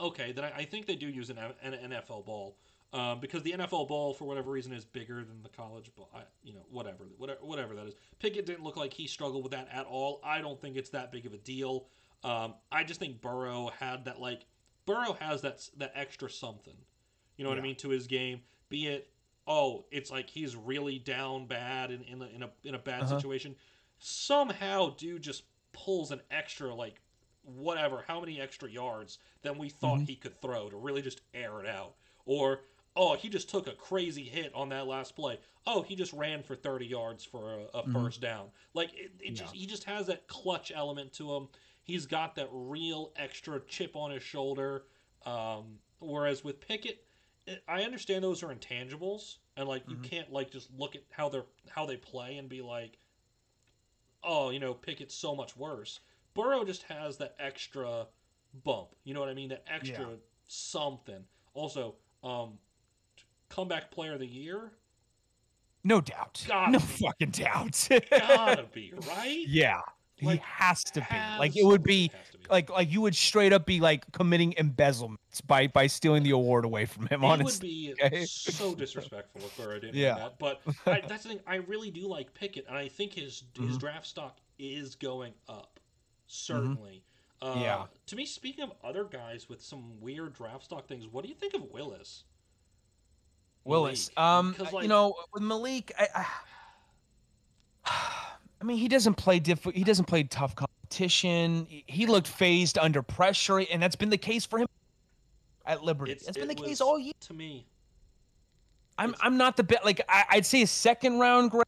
Okay, then I, I think they do use an, an NFL bowl um, because the NFL bowl, for whatever reason, is bigger than the college bowl. I, you know, whatever, whatever, whatever that is. Pickett didn't look like he struggled with that at all. I don't think it's that big of a deal. Um, I just think Burrow had that like Burrow has that that extra something. You know what I mean to his game. Be it oh, it's like he's really down bad in in a in a, in a bad Uh-huh. situation. Somehow, dude just pulls an extra like whatever, how many extra yards than we thought Mhm. he could throw to really just air it out. Or, oh, he just took a crazy hit on that last play. Oh, he just ran for 30 yards for a, a Mhm. first down. Like, it, it Yeah. just, he just has that clutch element to him. He's got that real extra chip on his shoulder. Um, whereas with Pickett, I understand those are intangibles, and like you Mhm. can't like just look at how they're how they play and be like, oh, you know, Pickett's so much worse. Burrow just has that extra bump. You know what I mean? That extra Yeah. something. Also, um, comeback player of the year No doubt. Gotta no be. fucking doubt. gotta [LAUGHS] be right. yeah, he Like, has to be. Like it would be be. like like you would straight up be like committing embezzlement by by stealing the award away from him. it would Honestly, be [LAUGHS] okay? so disrespectful if Burrow didn't Yeah. that. But [LAUGHS] I, that's the thing. I really do like Pickett, and I think his his Mhm. draft stock is going up. Certainly. Uh, Mm-hmm. Yeah. To me, speaking of other guys with some weird draft stock things, what do you think of Willis? Willis. Malik? Um, Because, you know, with Malik, I, I, I mean, he doesn't play diff. He doesn't play tough competition. He- looked fazed under pressure, and that's been the case for him at Liberty. It's- That's been the case all year. To me, I'm it's- I'm not the best. Like I, I'd say a second round grade.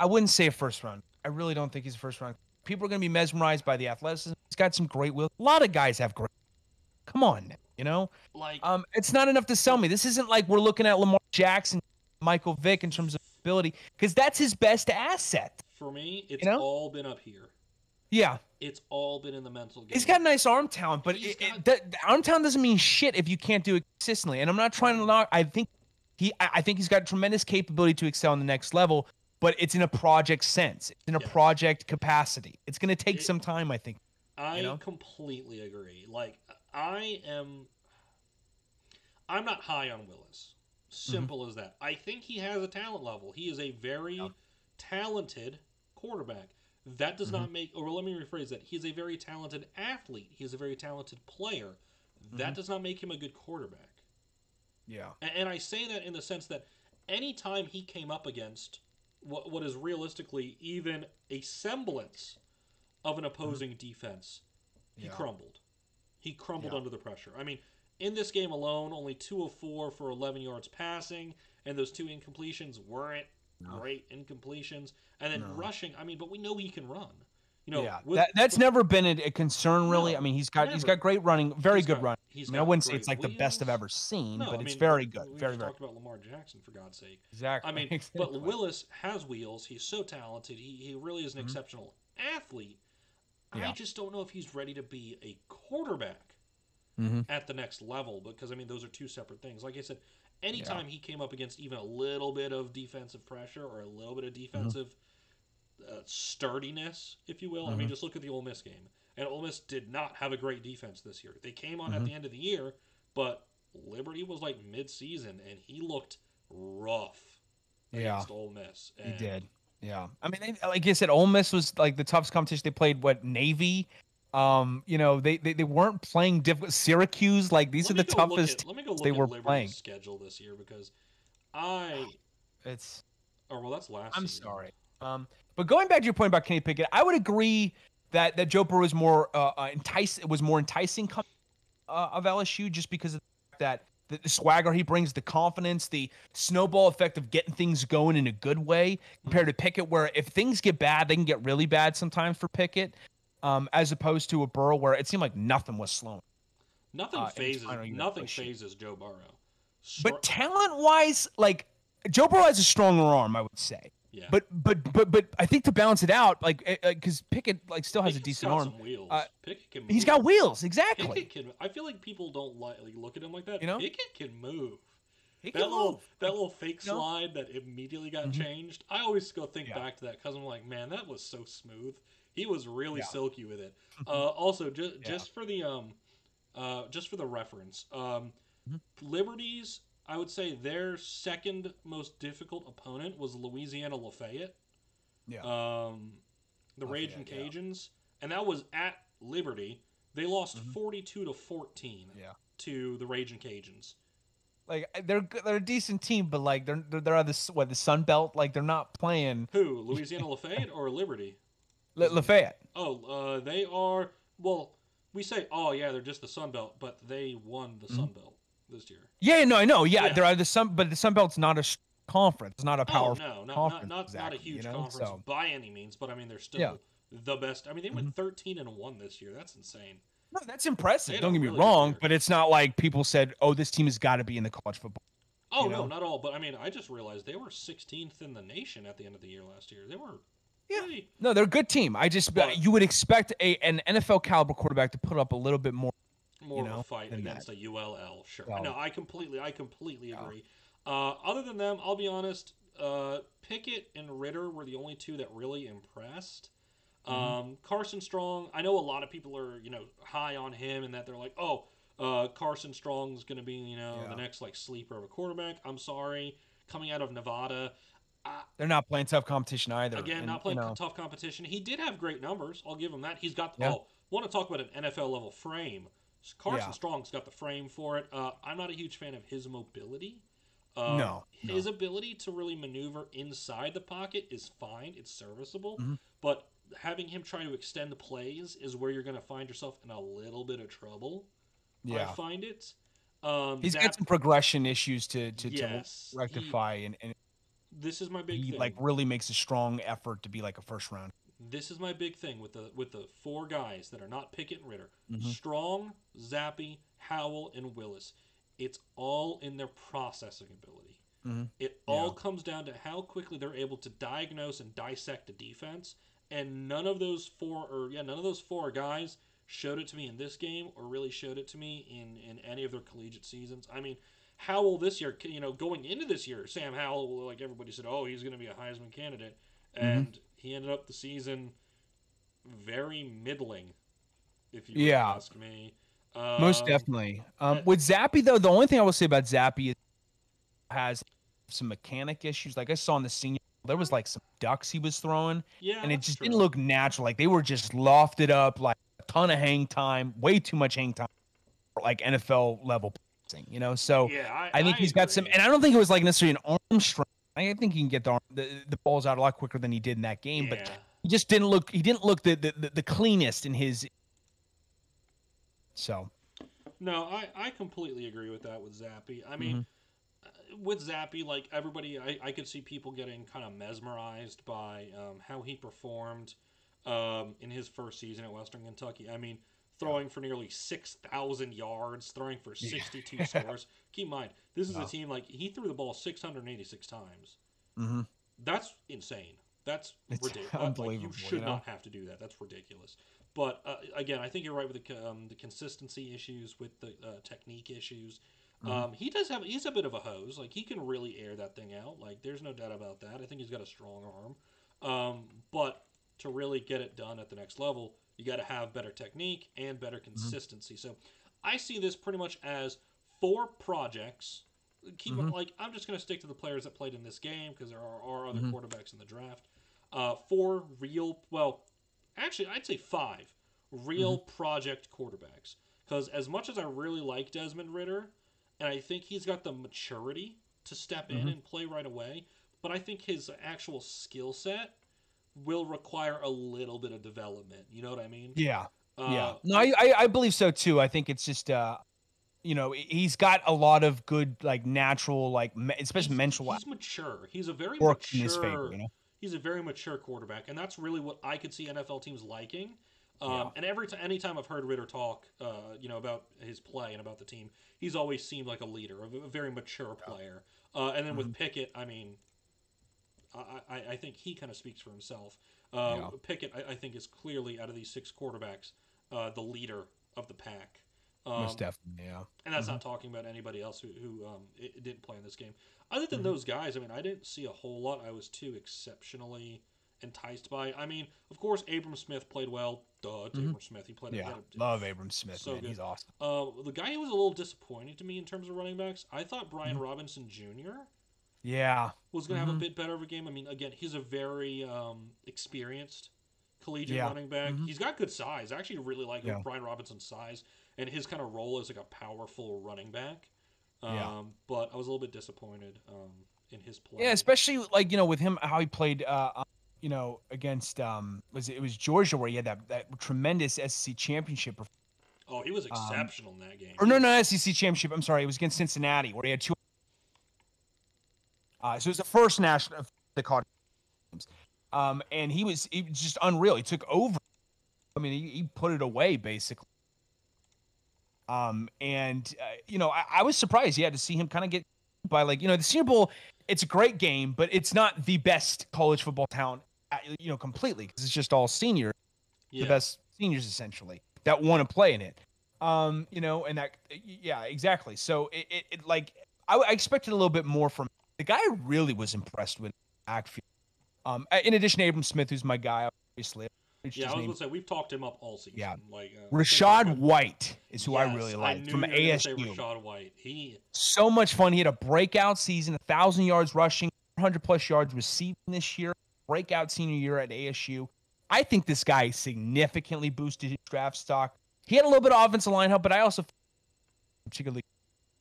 I wouldn't say a first round. I really don't think he's a first round. People are gonna be mesmerized by the athleticism. He's got some great will. A lot of guys have great. Come on, you know. like Um, it's not enough to sell me. This isn't like we're looking at Lamar Jackson, Michael Vick in terms of ability, because that's his best asset. For me, it's know? all been up here. Yeah, It's all been in the mental game. he's got nice arm talent, but it, it- got- the, the arm talent doesn't mean shit if you can't do it consistently. And I'm not trying to knock. I think he, I think he's got tremendous capability to excel on the next level, but it's in a project sense. It's in a project capacity. It's going to take It- some time, I think. I know? completely agree. Like I am I'm not high on Willis. Mm-hmm. Simple as that. I think he has a talent level. He is a very Yeah. talented quarterback. That does Mm-hmm. not make or let me rephrase that. He is a very talented athlete. He is a very talented player. That Mhm. does not make him a good quarterback. Yeah. A- And I say that in the sense that anytime he came up against what, what is realistically even a semblance of an opposing defense, he Yeah. crumbled. He crumbled Yeah. under the pressure. I mean, in this game alone, only two of four for 11 yards passing, and those two incompletions weren't No. great incompletions. And then No. rushing, I mean, but we know he can run. You know, yeah, with- that, that's with- never been a, a concern, really. No, I mean, he's got he's got great running, very he's good got- run. he's I mean, I wouldn't say it's like the best I've ever seen, No, but I it's very good, We very very talked about Lamar Jackson for God's sake. exactly. I mean, [LAUGHS] but Willis has wheels. He's so talented. He, he really is an Mhm. exceptional athlete. I just don't know if he's ready to be a quarterback Mhm. at the next level because I mean those are two separate things. Like I said, anytime he came up against even a little bit of defensive pressure or a little bit of Mm-hmm. defensive uh, sturdiness, if you will. I mean, Mhm. just look at the Ole Miss game. And Ole Miss did not have a great defense this year. They came on at Mhm. the end of the year, but Liberty was like mid-season, and he looked rough Yeah, against Ole Miss. he did. Yeah, I mean, they, like I said, Ole Miss was like the toughest competition. They played what Navy. Um, you know, they they, they weren't playing difficult. Syracuse, like these let are the me go look toughest. At, let me go look they at were Liberty's playing. schedule this year because I. [SIGHS] It's Or well, that's last. I'm season. sorry. Um, but going back to your point about Kenny Pickett, I would agree that that Joe Burrow is more uh, uh entice was more enticing com- uh, of LSU just because of that the, the swagger he brings, the confidence, the snowball effect of getting things going in a good way compared to Pickett, where if things get bad, they can get really bad sometimes for Pickett, um, as opposed to a Burrow where it seemed like nothing was slowing. Nothing uh, fazes. Nothing fazes Joe Burrow. Str- But talent wise, like Joe Burrow has a stronger arm, I would say. yeah. But but but but I think to balance it out, like because Pickett like still has a decent arm. Wheels. Uh, Pickett can. He's move. got wheels, exactly. Pickett can. I feel like people don't like, like look at him like that. You know? Pickett can move. He That little move. that little fake you know? slide that immediately got Mhm. changed. I always go think Yeah. back to that because I'm like, man, that was so smooth. He was really Yeah. silky with it. [LAUGHS] Uh, also, just Yeah. just for the um, uh, just for the reference, um, Mhm. Liberties. I would say their second most difficult opponent was Louisiana Lafayette. Yeah. Um, the Lafayette, Raging yeah. Cajuns, and that was at Liberty. They lost Mhm. 42 to 14 Yeah. to the Raging Cajuns. Like they're they're a decent team, but like they're they're, they're on this what the Sun Belt. Like they're not playing Who? Louisiana Lafayette or Liberty? La- Lafayette. Oh, uh, they are. Well, we say, oh yeah, they're just the Sun Belt, but they won the Mhm. Sun Belt this year. Yeah, no, I know. Yeah, Yeah. there are the Sun, but the Sun Belt's not a sh- conference. It's not a Oh powerful. no, not not conference, not, not a huge you know, conference so- by any means, but I mean they're still Yeah. the best. I mean they went Mhm. 13 and one this year. That's insane. No, that's impressive. They Don't get me really wrong, but it's not like people said, "Oh, this team has got to be in the college football." Oh You no, not all. But I mean, I just realized they were 16th in the nation at the end of the year last year. They were. Yeah. No, they're a good team. I just you would expect a an NFL caliber quarterback to put up a little bit more. more know, of a fight against a ULL. Sure. So- No, I completely, I completely Yeah. agree. Uh, other than them, I'll be honest. Uh, Pickett and Ridder were the only two that really impressed. Mhm. Um, Carson Strong, I know a lot of people are you know high on him and that they're like, oh, uh, Carson Strong's going to be you know Yeah. the next like sleeper of a quarterback. I'm sorry, coming out of Nevada. They're not playing tough competition either. Again, and, not playing you know, tough competition. He did have great numbers. I'll give him that. He's got. Yeah. Oh, want to talk about an NFL level frame? Carson Yeah. Strong's got the frame for it. Uh, I'm not a huge fan of his mobility. Uh, No, his ability to really maneuver inside the pocket is fine. It's serviceable, Mhm. but having him try to extend the plays is where you're going to find yourself in a little bit of trouble. Yeah. I find it. Um, he's Zap- got some progression issues to to, yes, to rectify, and, and He, this is my big he thing. like really makes a strong effort to be like a first round. This is my big thing with the with the four guys that are not Pickett and Ridder. Mhm. Strong, Zappe, Howell, and Willis. It's all in their processing ability. Mhm. It all Yeah. comes down to how quickly they're able to diagnose and dissect a defense. And none of those four or yeah, none of those four guys showed it to me in this game or really showed it to me in in any of their collegiate seasons. I mean, Howell this year, you know, going into this year, Sam Howell, like everybody said, oh, he's going to be a Heisman candidate, Mm-hmm. and he ended up the season very middling, if you Yeah. ask me. Most Um, definitely. Um, uh, with Zappe though, the only thing I will say about Zappe is has some mechanic issues. Like I saw in the senior, there was like some ducks he was throwing, Yeah, and it just true. didn't look natural. Like they were just lofted up, like a ton of hang time, way too much hang time, like NFL level You know, so Yeah, I, I think I he's got some, and I don't think it was like necessarily an arm strength. I think he can get the arm, the, the balls out a lot quicker than he did in that game, but he just didn't look. He didn't look the the, the, the cleanest in his. So No, I, I completely agree with that with Zappe. I mean, uh, Mm-hmm. with Zappe, like everybody, I, I could see people getting kind of mesmerized by um, how he performed um, in his first season at Western Kentucky. I mean, throwing for nearly 6,000 yards, throwing for Yeah. 62 [LAUGHS] scores. Keep in mind, this is Yeah. a team like he threw the ball 686 times. mhm. That's insane. That's It's ridiculous. Like, unbelievable, you you should know? not have to do that. That's ridiculous. But uh, again, I think you're right with the um, the consistency issues, with the uh, technique issues. Mhm. Um, he does have. He's a bit of a hose. Like he can really air that thing out. Like there's no doubt about that. I think he's got a strong arm. Um, but to really get it done at the next level, you got to have better technique and better Mm-hmm. consistency. So I see this pretty much as four projects. Keep Mhm. like I'm just gonna stick to the players that played in this game because there are, are other Mhm. quarterbacks in the draft. Uh, four real, well, actually I'd say five real Mm-hmm. project quarterbacks. Because as much as I really like Desmond Ridder, and I think he's got the maturity to step in Mhm. and play right away, but I think his actual skill set will require a little bit of development. You know what I mean? Yeah. Uh, yeah. No, I, I I believe so too. I think it's just uh, you know, he's got a lot of good like natural like me- especially he's, mental He's mature. He's a very mature. favor. You know. He's a very mature quarterback, and that's really what I could see NFL teams liking. Um, Yeah. And every time, anytime I've heard Ridder talk, uh, you know, about his play and about the team, he's always seemed like a leader, a, a very mature player. Uh, and then with Mm-hmm. Pickett, I mean, I, I, think he kind of speaks for himself. Uh, Yeah. Pickett, I, I think, is clearly out of these six quarterbacks, uh, the leader of the pack. Um, Most definitely. Yeah. and that's not talking about anybody else who, who um, it, didn't play in this game. Other than Mhm. those guys, I mean, I didn't see a whole lot. I was too exceptionally enticed by. I mean, of course, Abram Smith played well. Duh, Mhm. Abram Smith. He played. Yeah. a- Love Abram Smith. so man. good. He's awesome. Uh, the guy who was a little disappointing to me in terms of running backs, I thought Brian Mhm. Robinson Jr. Yeah. was going to have a Mhm. bit better of a game. I mean, again, he's a very um, experienced collegiate Yeah. running back. Mhm. He's got good size. I actually really like Yeah. Brian Robinson's size and his kind of role as like a powerful running back. Um, Yeah. But I was a little bit disappointed um, in his play. Yeah, especially like you know with him how he played. uh uh, you know, against um, was it, it was Georgia where he had that, that tremendous SEC championship oh, he was um, exceptional in that game. or no, no SEC championship. I'm sorry, it was against Cincinnati where he had two. Uh, so it was the first national they called games, um, and he was he was just unreal. He took over. I mean, he, he put it away basically. Um, and uh, you know, I, I was surprised. Yeah, to see him kind of get by like you know the Senior Bowl. It's a great game, but it's not the best college football talent. uh, You know, completely because it's just all seniors Yeah. the best seniors essentially that want to play in it. Um, you know, and that yeah, exactly. So it, it, it like I, I expected a little bit more from the guy. I really was impressed with backfield. Um, in addition to Abram Smith, who's my guy, obviously. Yeah, I was name. gonna say we've talked him up all season. Yeah. like uh, Rachaad White is who I really like knew from you were gonna say ASU. Rachaad White. He So much fun. He had a breakout season, a thousand yards rushing, 100 plus yards receiving this year. Breakout senior year at ASU. I think this guy significantly boosted his draft stock. He had a little bit of offensive line help, but I also particularly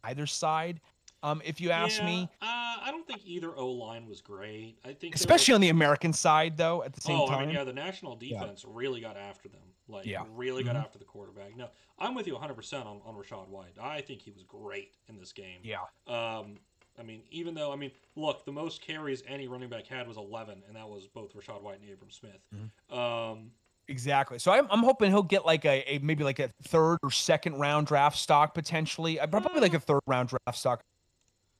either side. Um, if you ask Yeah, me, uh, I don't think either O line was great. I think especially was- on the American side, though, at the same time. oh, time. I mean, yeah, the national Yeah. defense really got after them. Like, Yeah. really got Mhm. after the quarterback. No, I'm with you 100% on, on Rachaad White. I think he was great in this game. yeah. Um, I mean, even though, I mean, look, the most carries any running back had was 11, and that was both Rachaad White and Abram Smith. Mm-hmm. Um, Exactly. So I'm, I'm hoping he'll get like a, a maybe like a third or second round draft stock potentially. Uh, Probably like a third round draft stock,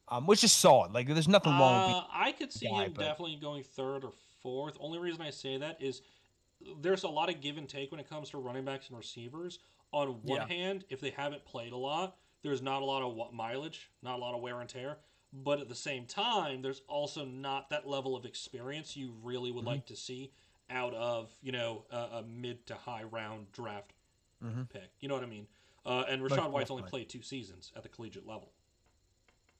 um, which is solid. Like there's nothing wrong with Uh, I could see guy, him but- definitely going third or fourth. Only reason I say that is there's a lot of give and take when it comes to running backs and receivers. On one Yeah. hand, if they haven't played a lot, there's not a lot of mileage, not a lot of wear and tear. But at the same time, there's also not that level of experience you really would Mhm. like to see out of you know a, a mid to high round draft Mhm. pick. You know what I mean? Uh, and Rachaad White's only played two seasons at the collegiate level.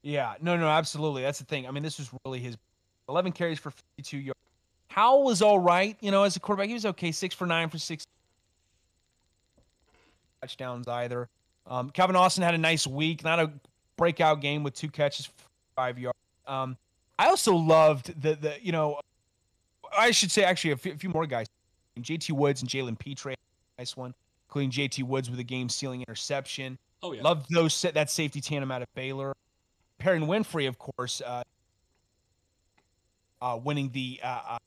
Yeah, no, no, absolutely. That's the thing. I mean, this was really his 11 carries for 52 yards. Howell was all right, you know, as a quarterback. He was okay, six for nine for six touchdowns either. Um, Calvin Austin had a nice week, not a breakout game with two catches, for five yards. Um, I also loved the the you know, I should say actually a few, a few more guys, J.T. Woods and Jalen Pitre, nice one, including J.T. Woods with a game-sealing interception. Oh yeah, Love those that safety tandem out of Baylor. Perrion Winfrey, of course, uh, uh, winning the, uh, uh,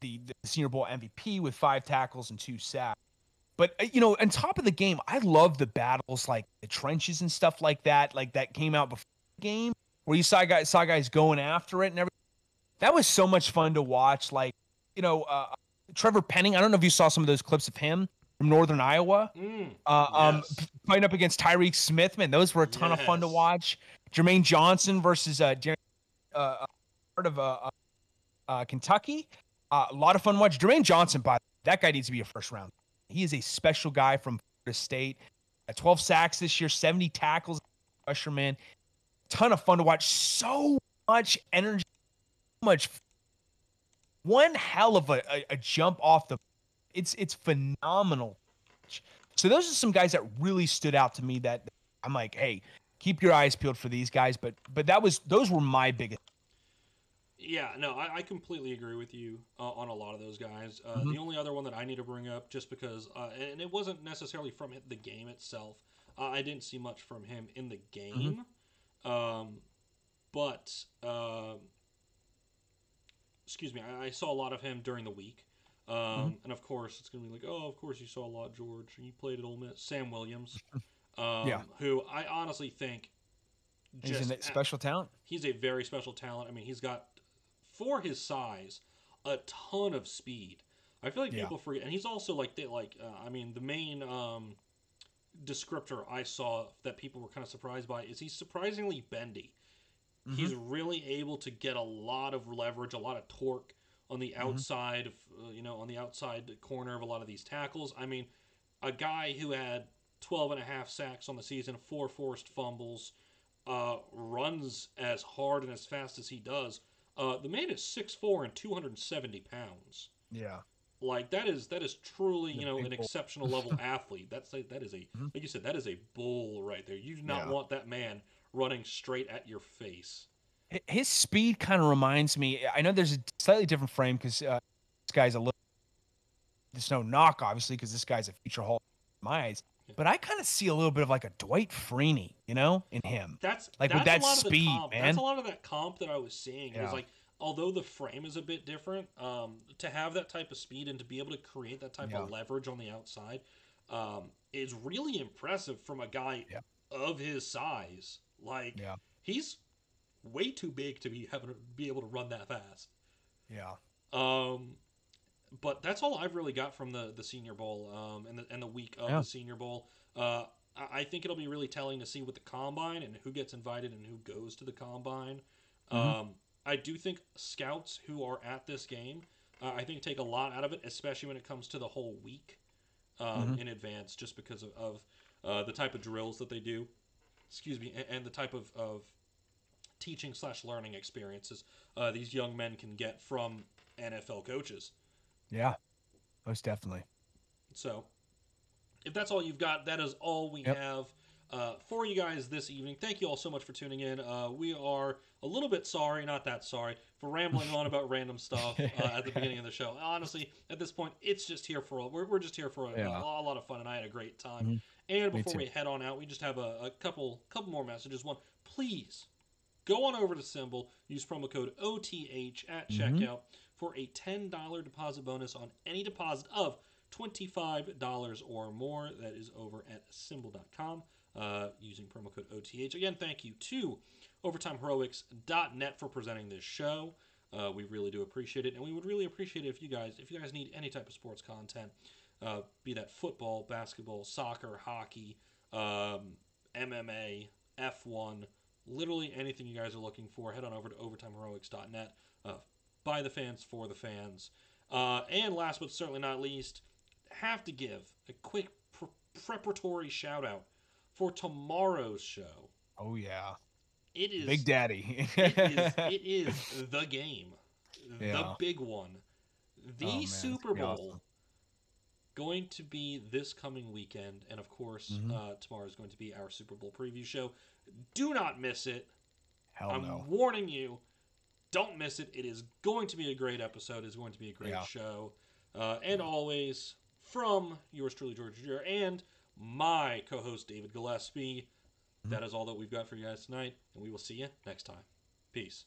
the the Senior Bowl MVP with five tackles and two sacks. But uh, you know, on top of the game, I love the battles like the trenches and stuff like that. Like that came out before the game where you saw guys saw guys going after it and everything. That was so much fun to watch. Like you know, uh, Trevor Penning. I don't know if you saw some of those clips of him from Northern Iowa Mm, uh, um, Yes. fighting up against Tyreke Smith, man, those were a ton of fun to watch. Jermaine Johnson versus uh, Jer- uh, uh, part of uh, uh, uh, Kentucky, uh, a lot of fun to watch. Jermaine Johnson, by that guy needs to be a first round. He is a special guy from Florida State. At 12 sacks this year, 70 tackles, rusher, man. Ton of fun to watch. So much energy, so much. One hell of a, a, a jump off the. It's it's phenomenal. So those are some guys that really stood out to me. That I'm like, hey, keep your eyes peeled for these guys. But but that was those were my biggest. Yeah, no, I, I completely agree with you uh, on a lot of those guys. Uh, Mhm. The only other one that I need to bring up, just because, uh, and it wasn't necessarily from it- the game itself. Uh, I didn't see much from him in the game, um, but um excuse me, I, I saw a lot of him during the week. Um, And of course, it's gonna be like, oh, of course you saw a lot, George. You played at Ole Miss. Sam Williams, [LAUGHS] um, Yeah. who I honestly think He's a special talent. he's a very special talent. I mean, he's got for his size a ton of speed. I feel like Yeah. people forget, and he's also like they like. Uh, I mean, the main um, descriptor I saw that people were kind of surprised by is he's surprisingly bendy. Mm-hmm. He's really able to get a lot of leverage, a lot of torque on the Mm-hmm. outside, of, uh, you know, on the outside corner of a lot of these tackles. I mean, a guy who had 12 and a half sacks on the season, four forced fumbles, uh, runs as hard and as fast as he does. Uh, the man is 6'4 and 270 pounds. Yeah. Like that is that is truly you know an exceptional level [LAUGHS] athlete. That's a, that is a Mhm. like you said that is a bull right there. You do not Yeah. want that man running straight at your face. His speed kind of reminds me. I know there's a slightly different frame because uh, this guy's a little. There's no knock, obviously, because this guy's a feature hall in my eyes. Yeah. But I kind of see a little bit of like a Dwight Freeney, you know, in him. That's Like, with that's that lot of speed, comp. That's a lot of that comp that I was seeing. It was like although the frame is a bit different, um, to have that type of speed and to be able to create that type Yeah. of leverage on the outside um, is really impressive from a guy Yeah. of his size. Like Yeah. he's way too big to be having to be able to run that fast. Yeah. Um, but that's all I've really got from the the Senior Bowl um, and the and the week of Yeah. the Senior Bowl. Uh, I, I think it'll be really telling to see with the combine and who gets invited and who goes to the combine. Mhm. Um, I do think scouts who are at this game, uh, I think take a lot out of it, especially when it comes to the whole week um, Mhm. in advance, just because of, of uh, the type of drills that they do. Excuse me, and, and the type of, of teaching slash learning experiences uh, these young men can get from NFL coaches. Yeah. Most definitely. So, if that's all you've got, that is all we Yep. have uh, for you guys this evening. Thank you all so much for tuning in. Uh, we are a little bit sorry, not that sorry, for rambling on about random stuff [LAUGHS] uh, at the beginning of the show. Honestly, at this point, it's just here for a, we're, we're just here for a, Yeah. a, a lot of fun, and I had a great time. Mhm. And before we head on out, we just have a, a couple couple more messages. One, please go on over to Symbol, use promo code OTH at Mhm. checkout for a $10 deposit bonus on any deposit of $25 or more. That is over at symbol.com uh, using promo code OTH. Again, thank you to OvertimeHeroics.net for presenting this show. Uh, we really do appreciate it, and we would really appreciate it if you guys, if you guys need any type of sports content, uh, be that football, basketball, soccer, hockey, um, MMA, F1, literally anything you guys are looking for, head on over to OvertimeHeroics.net. Uh, by the fans, for the fans. Uh, and last but certainly not least, have to give a quick pre- preparatory shout out for tomorrow's show. Oh yeah. It is Big Daddy. it is [LAUGHS] it is the game, the big one, the Oh, Super Bowl. awesome. Going to be this coming weekend, and of course, Mhm. uh, tomorrow is going to be our Super Bowl preview show. Do not miss it. Hell I'm no. warning you. Don't miss it. It is going to be a great episode. It's going to be a great Yeah. show. Uh, and always, from yours truly, George Jr. and my co host, David Gillespie, Mm-hmm. that is all that we've got for you guys tonight. And we will see you next time. Peace.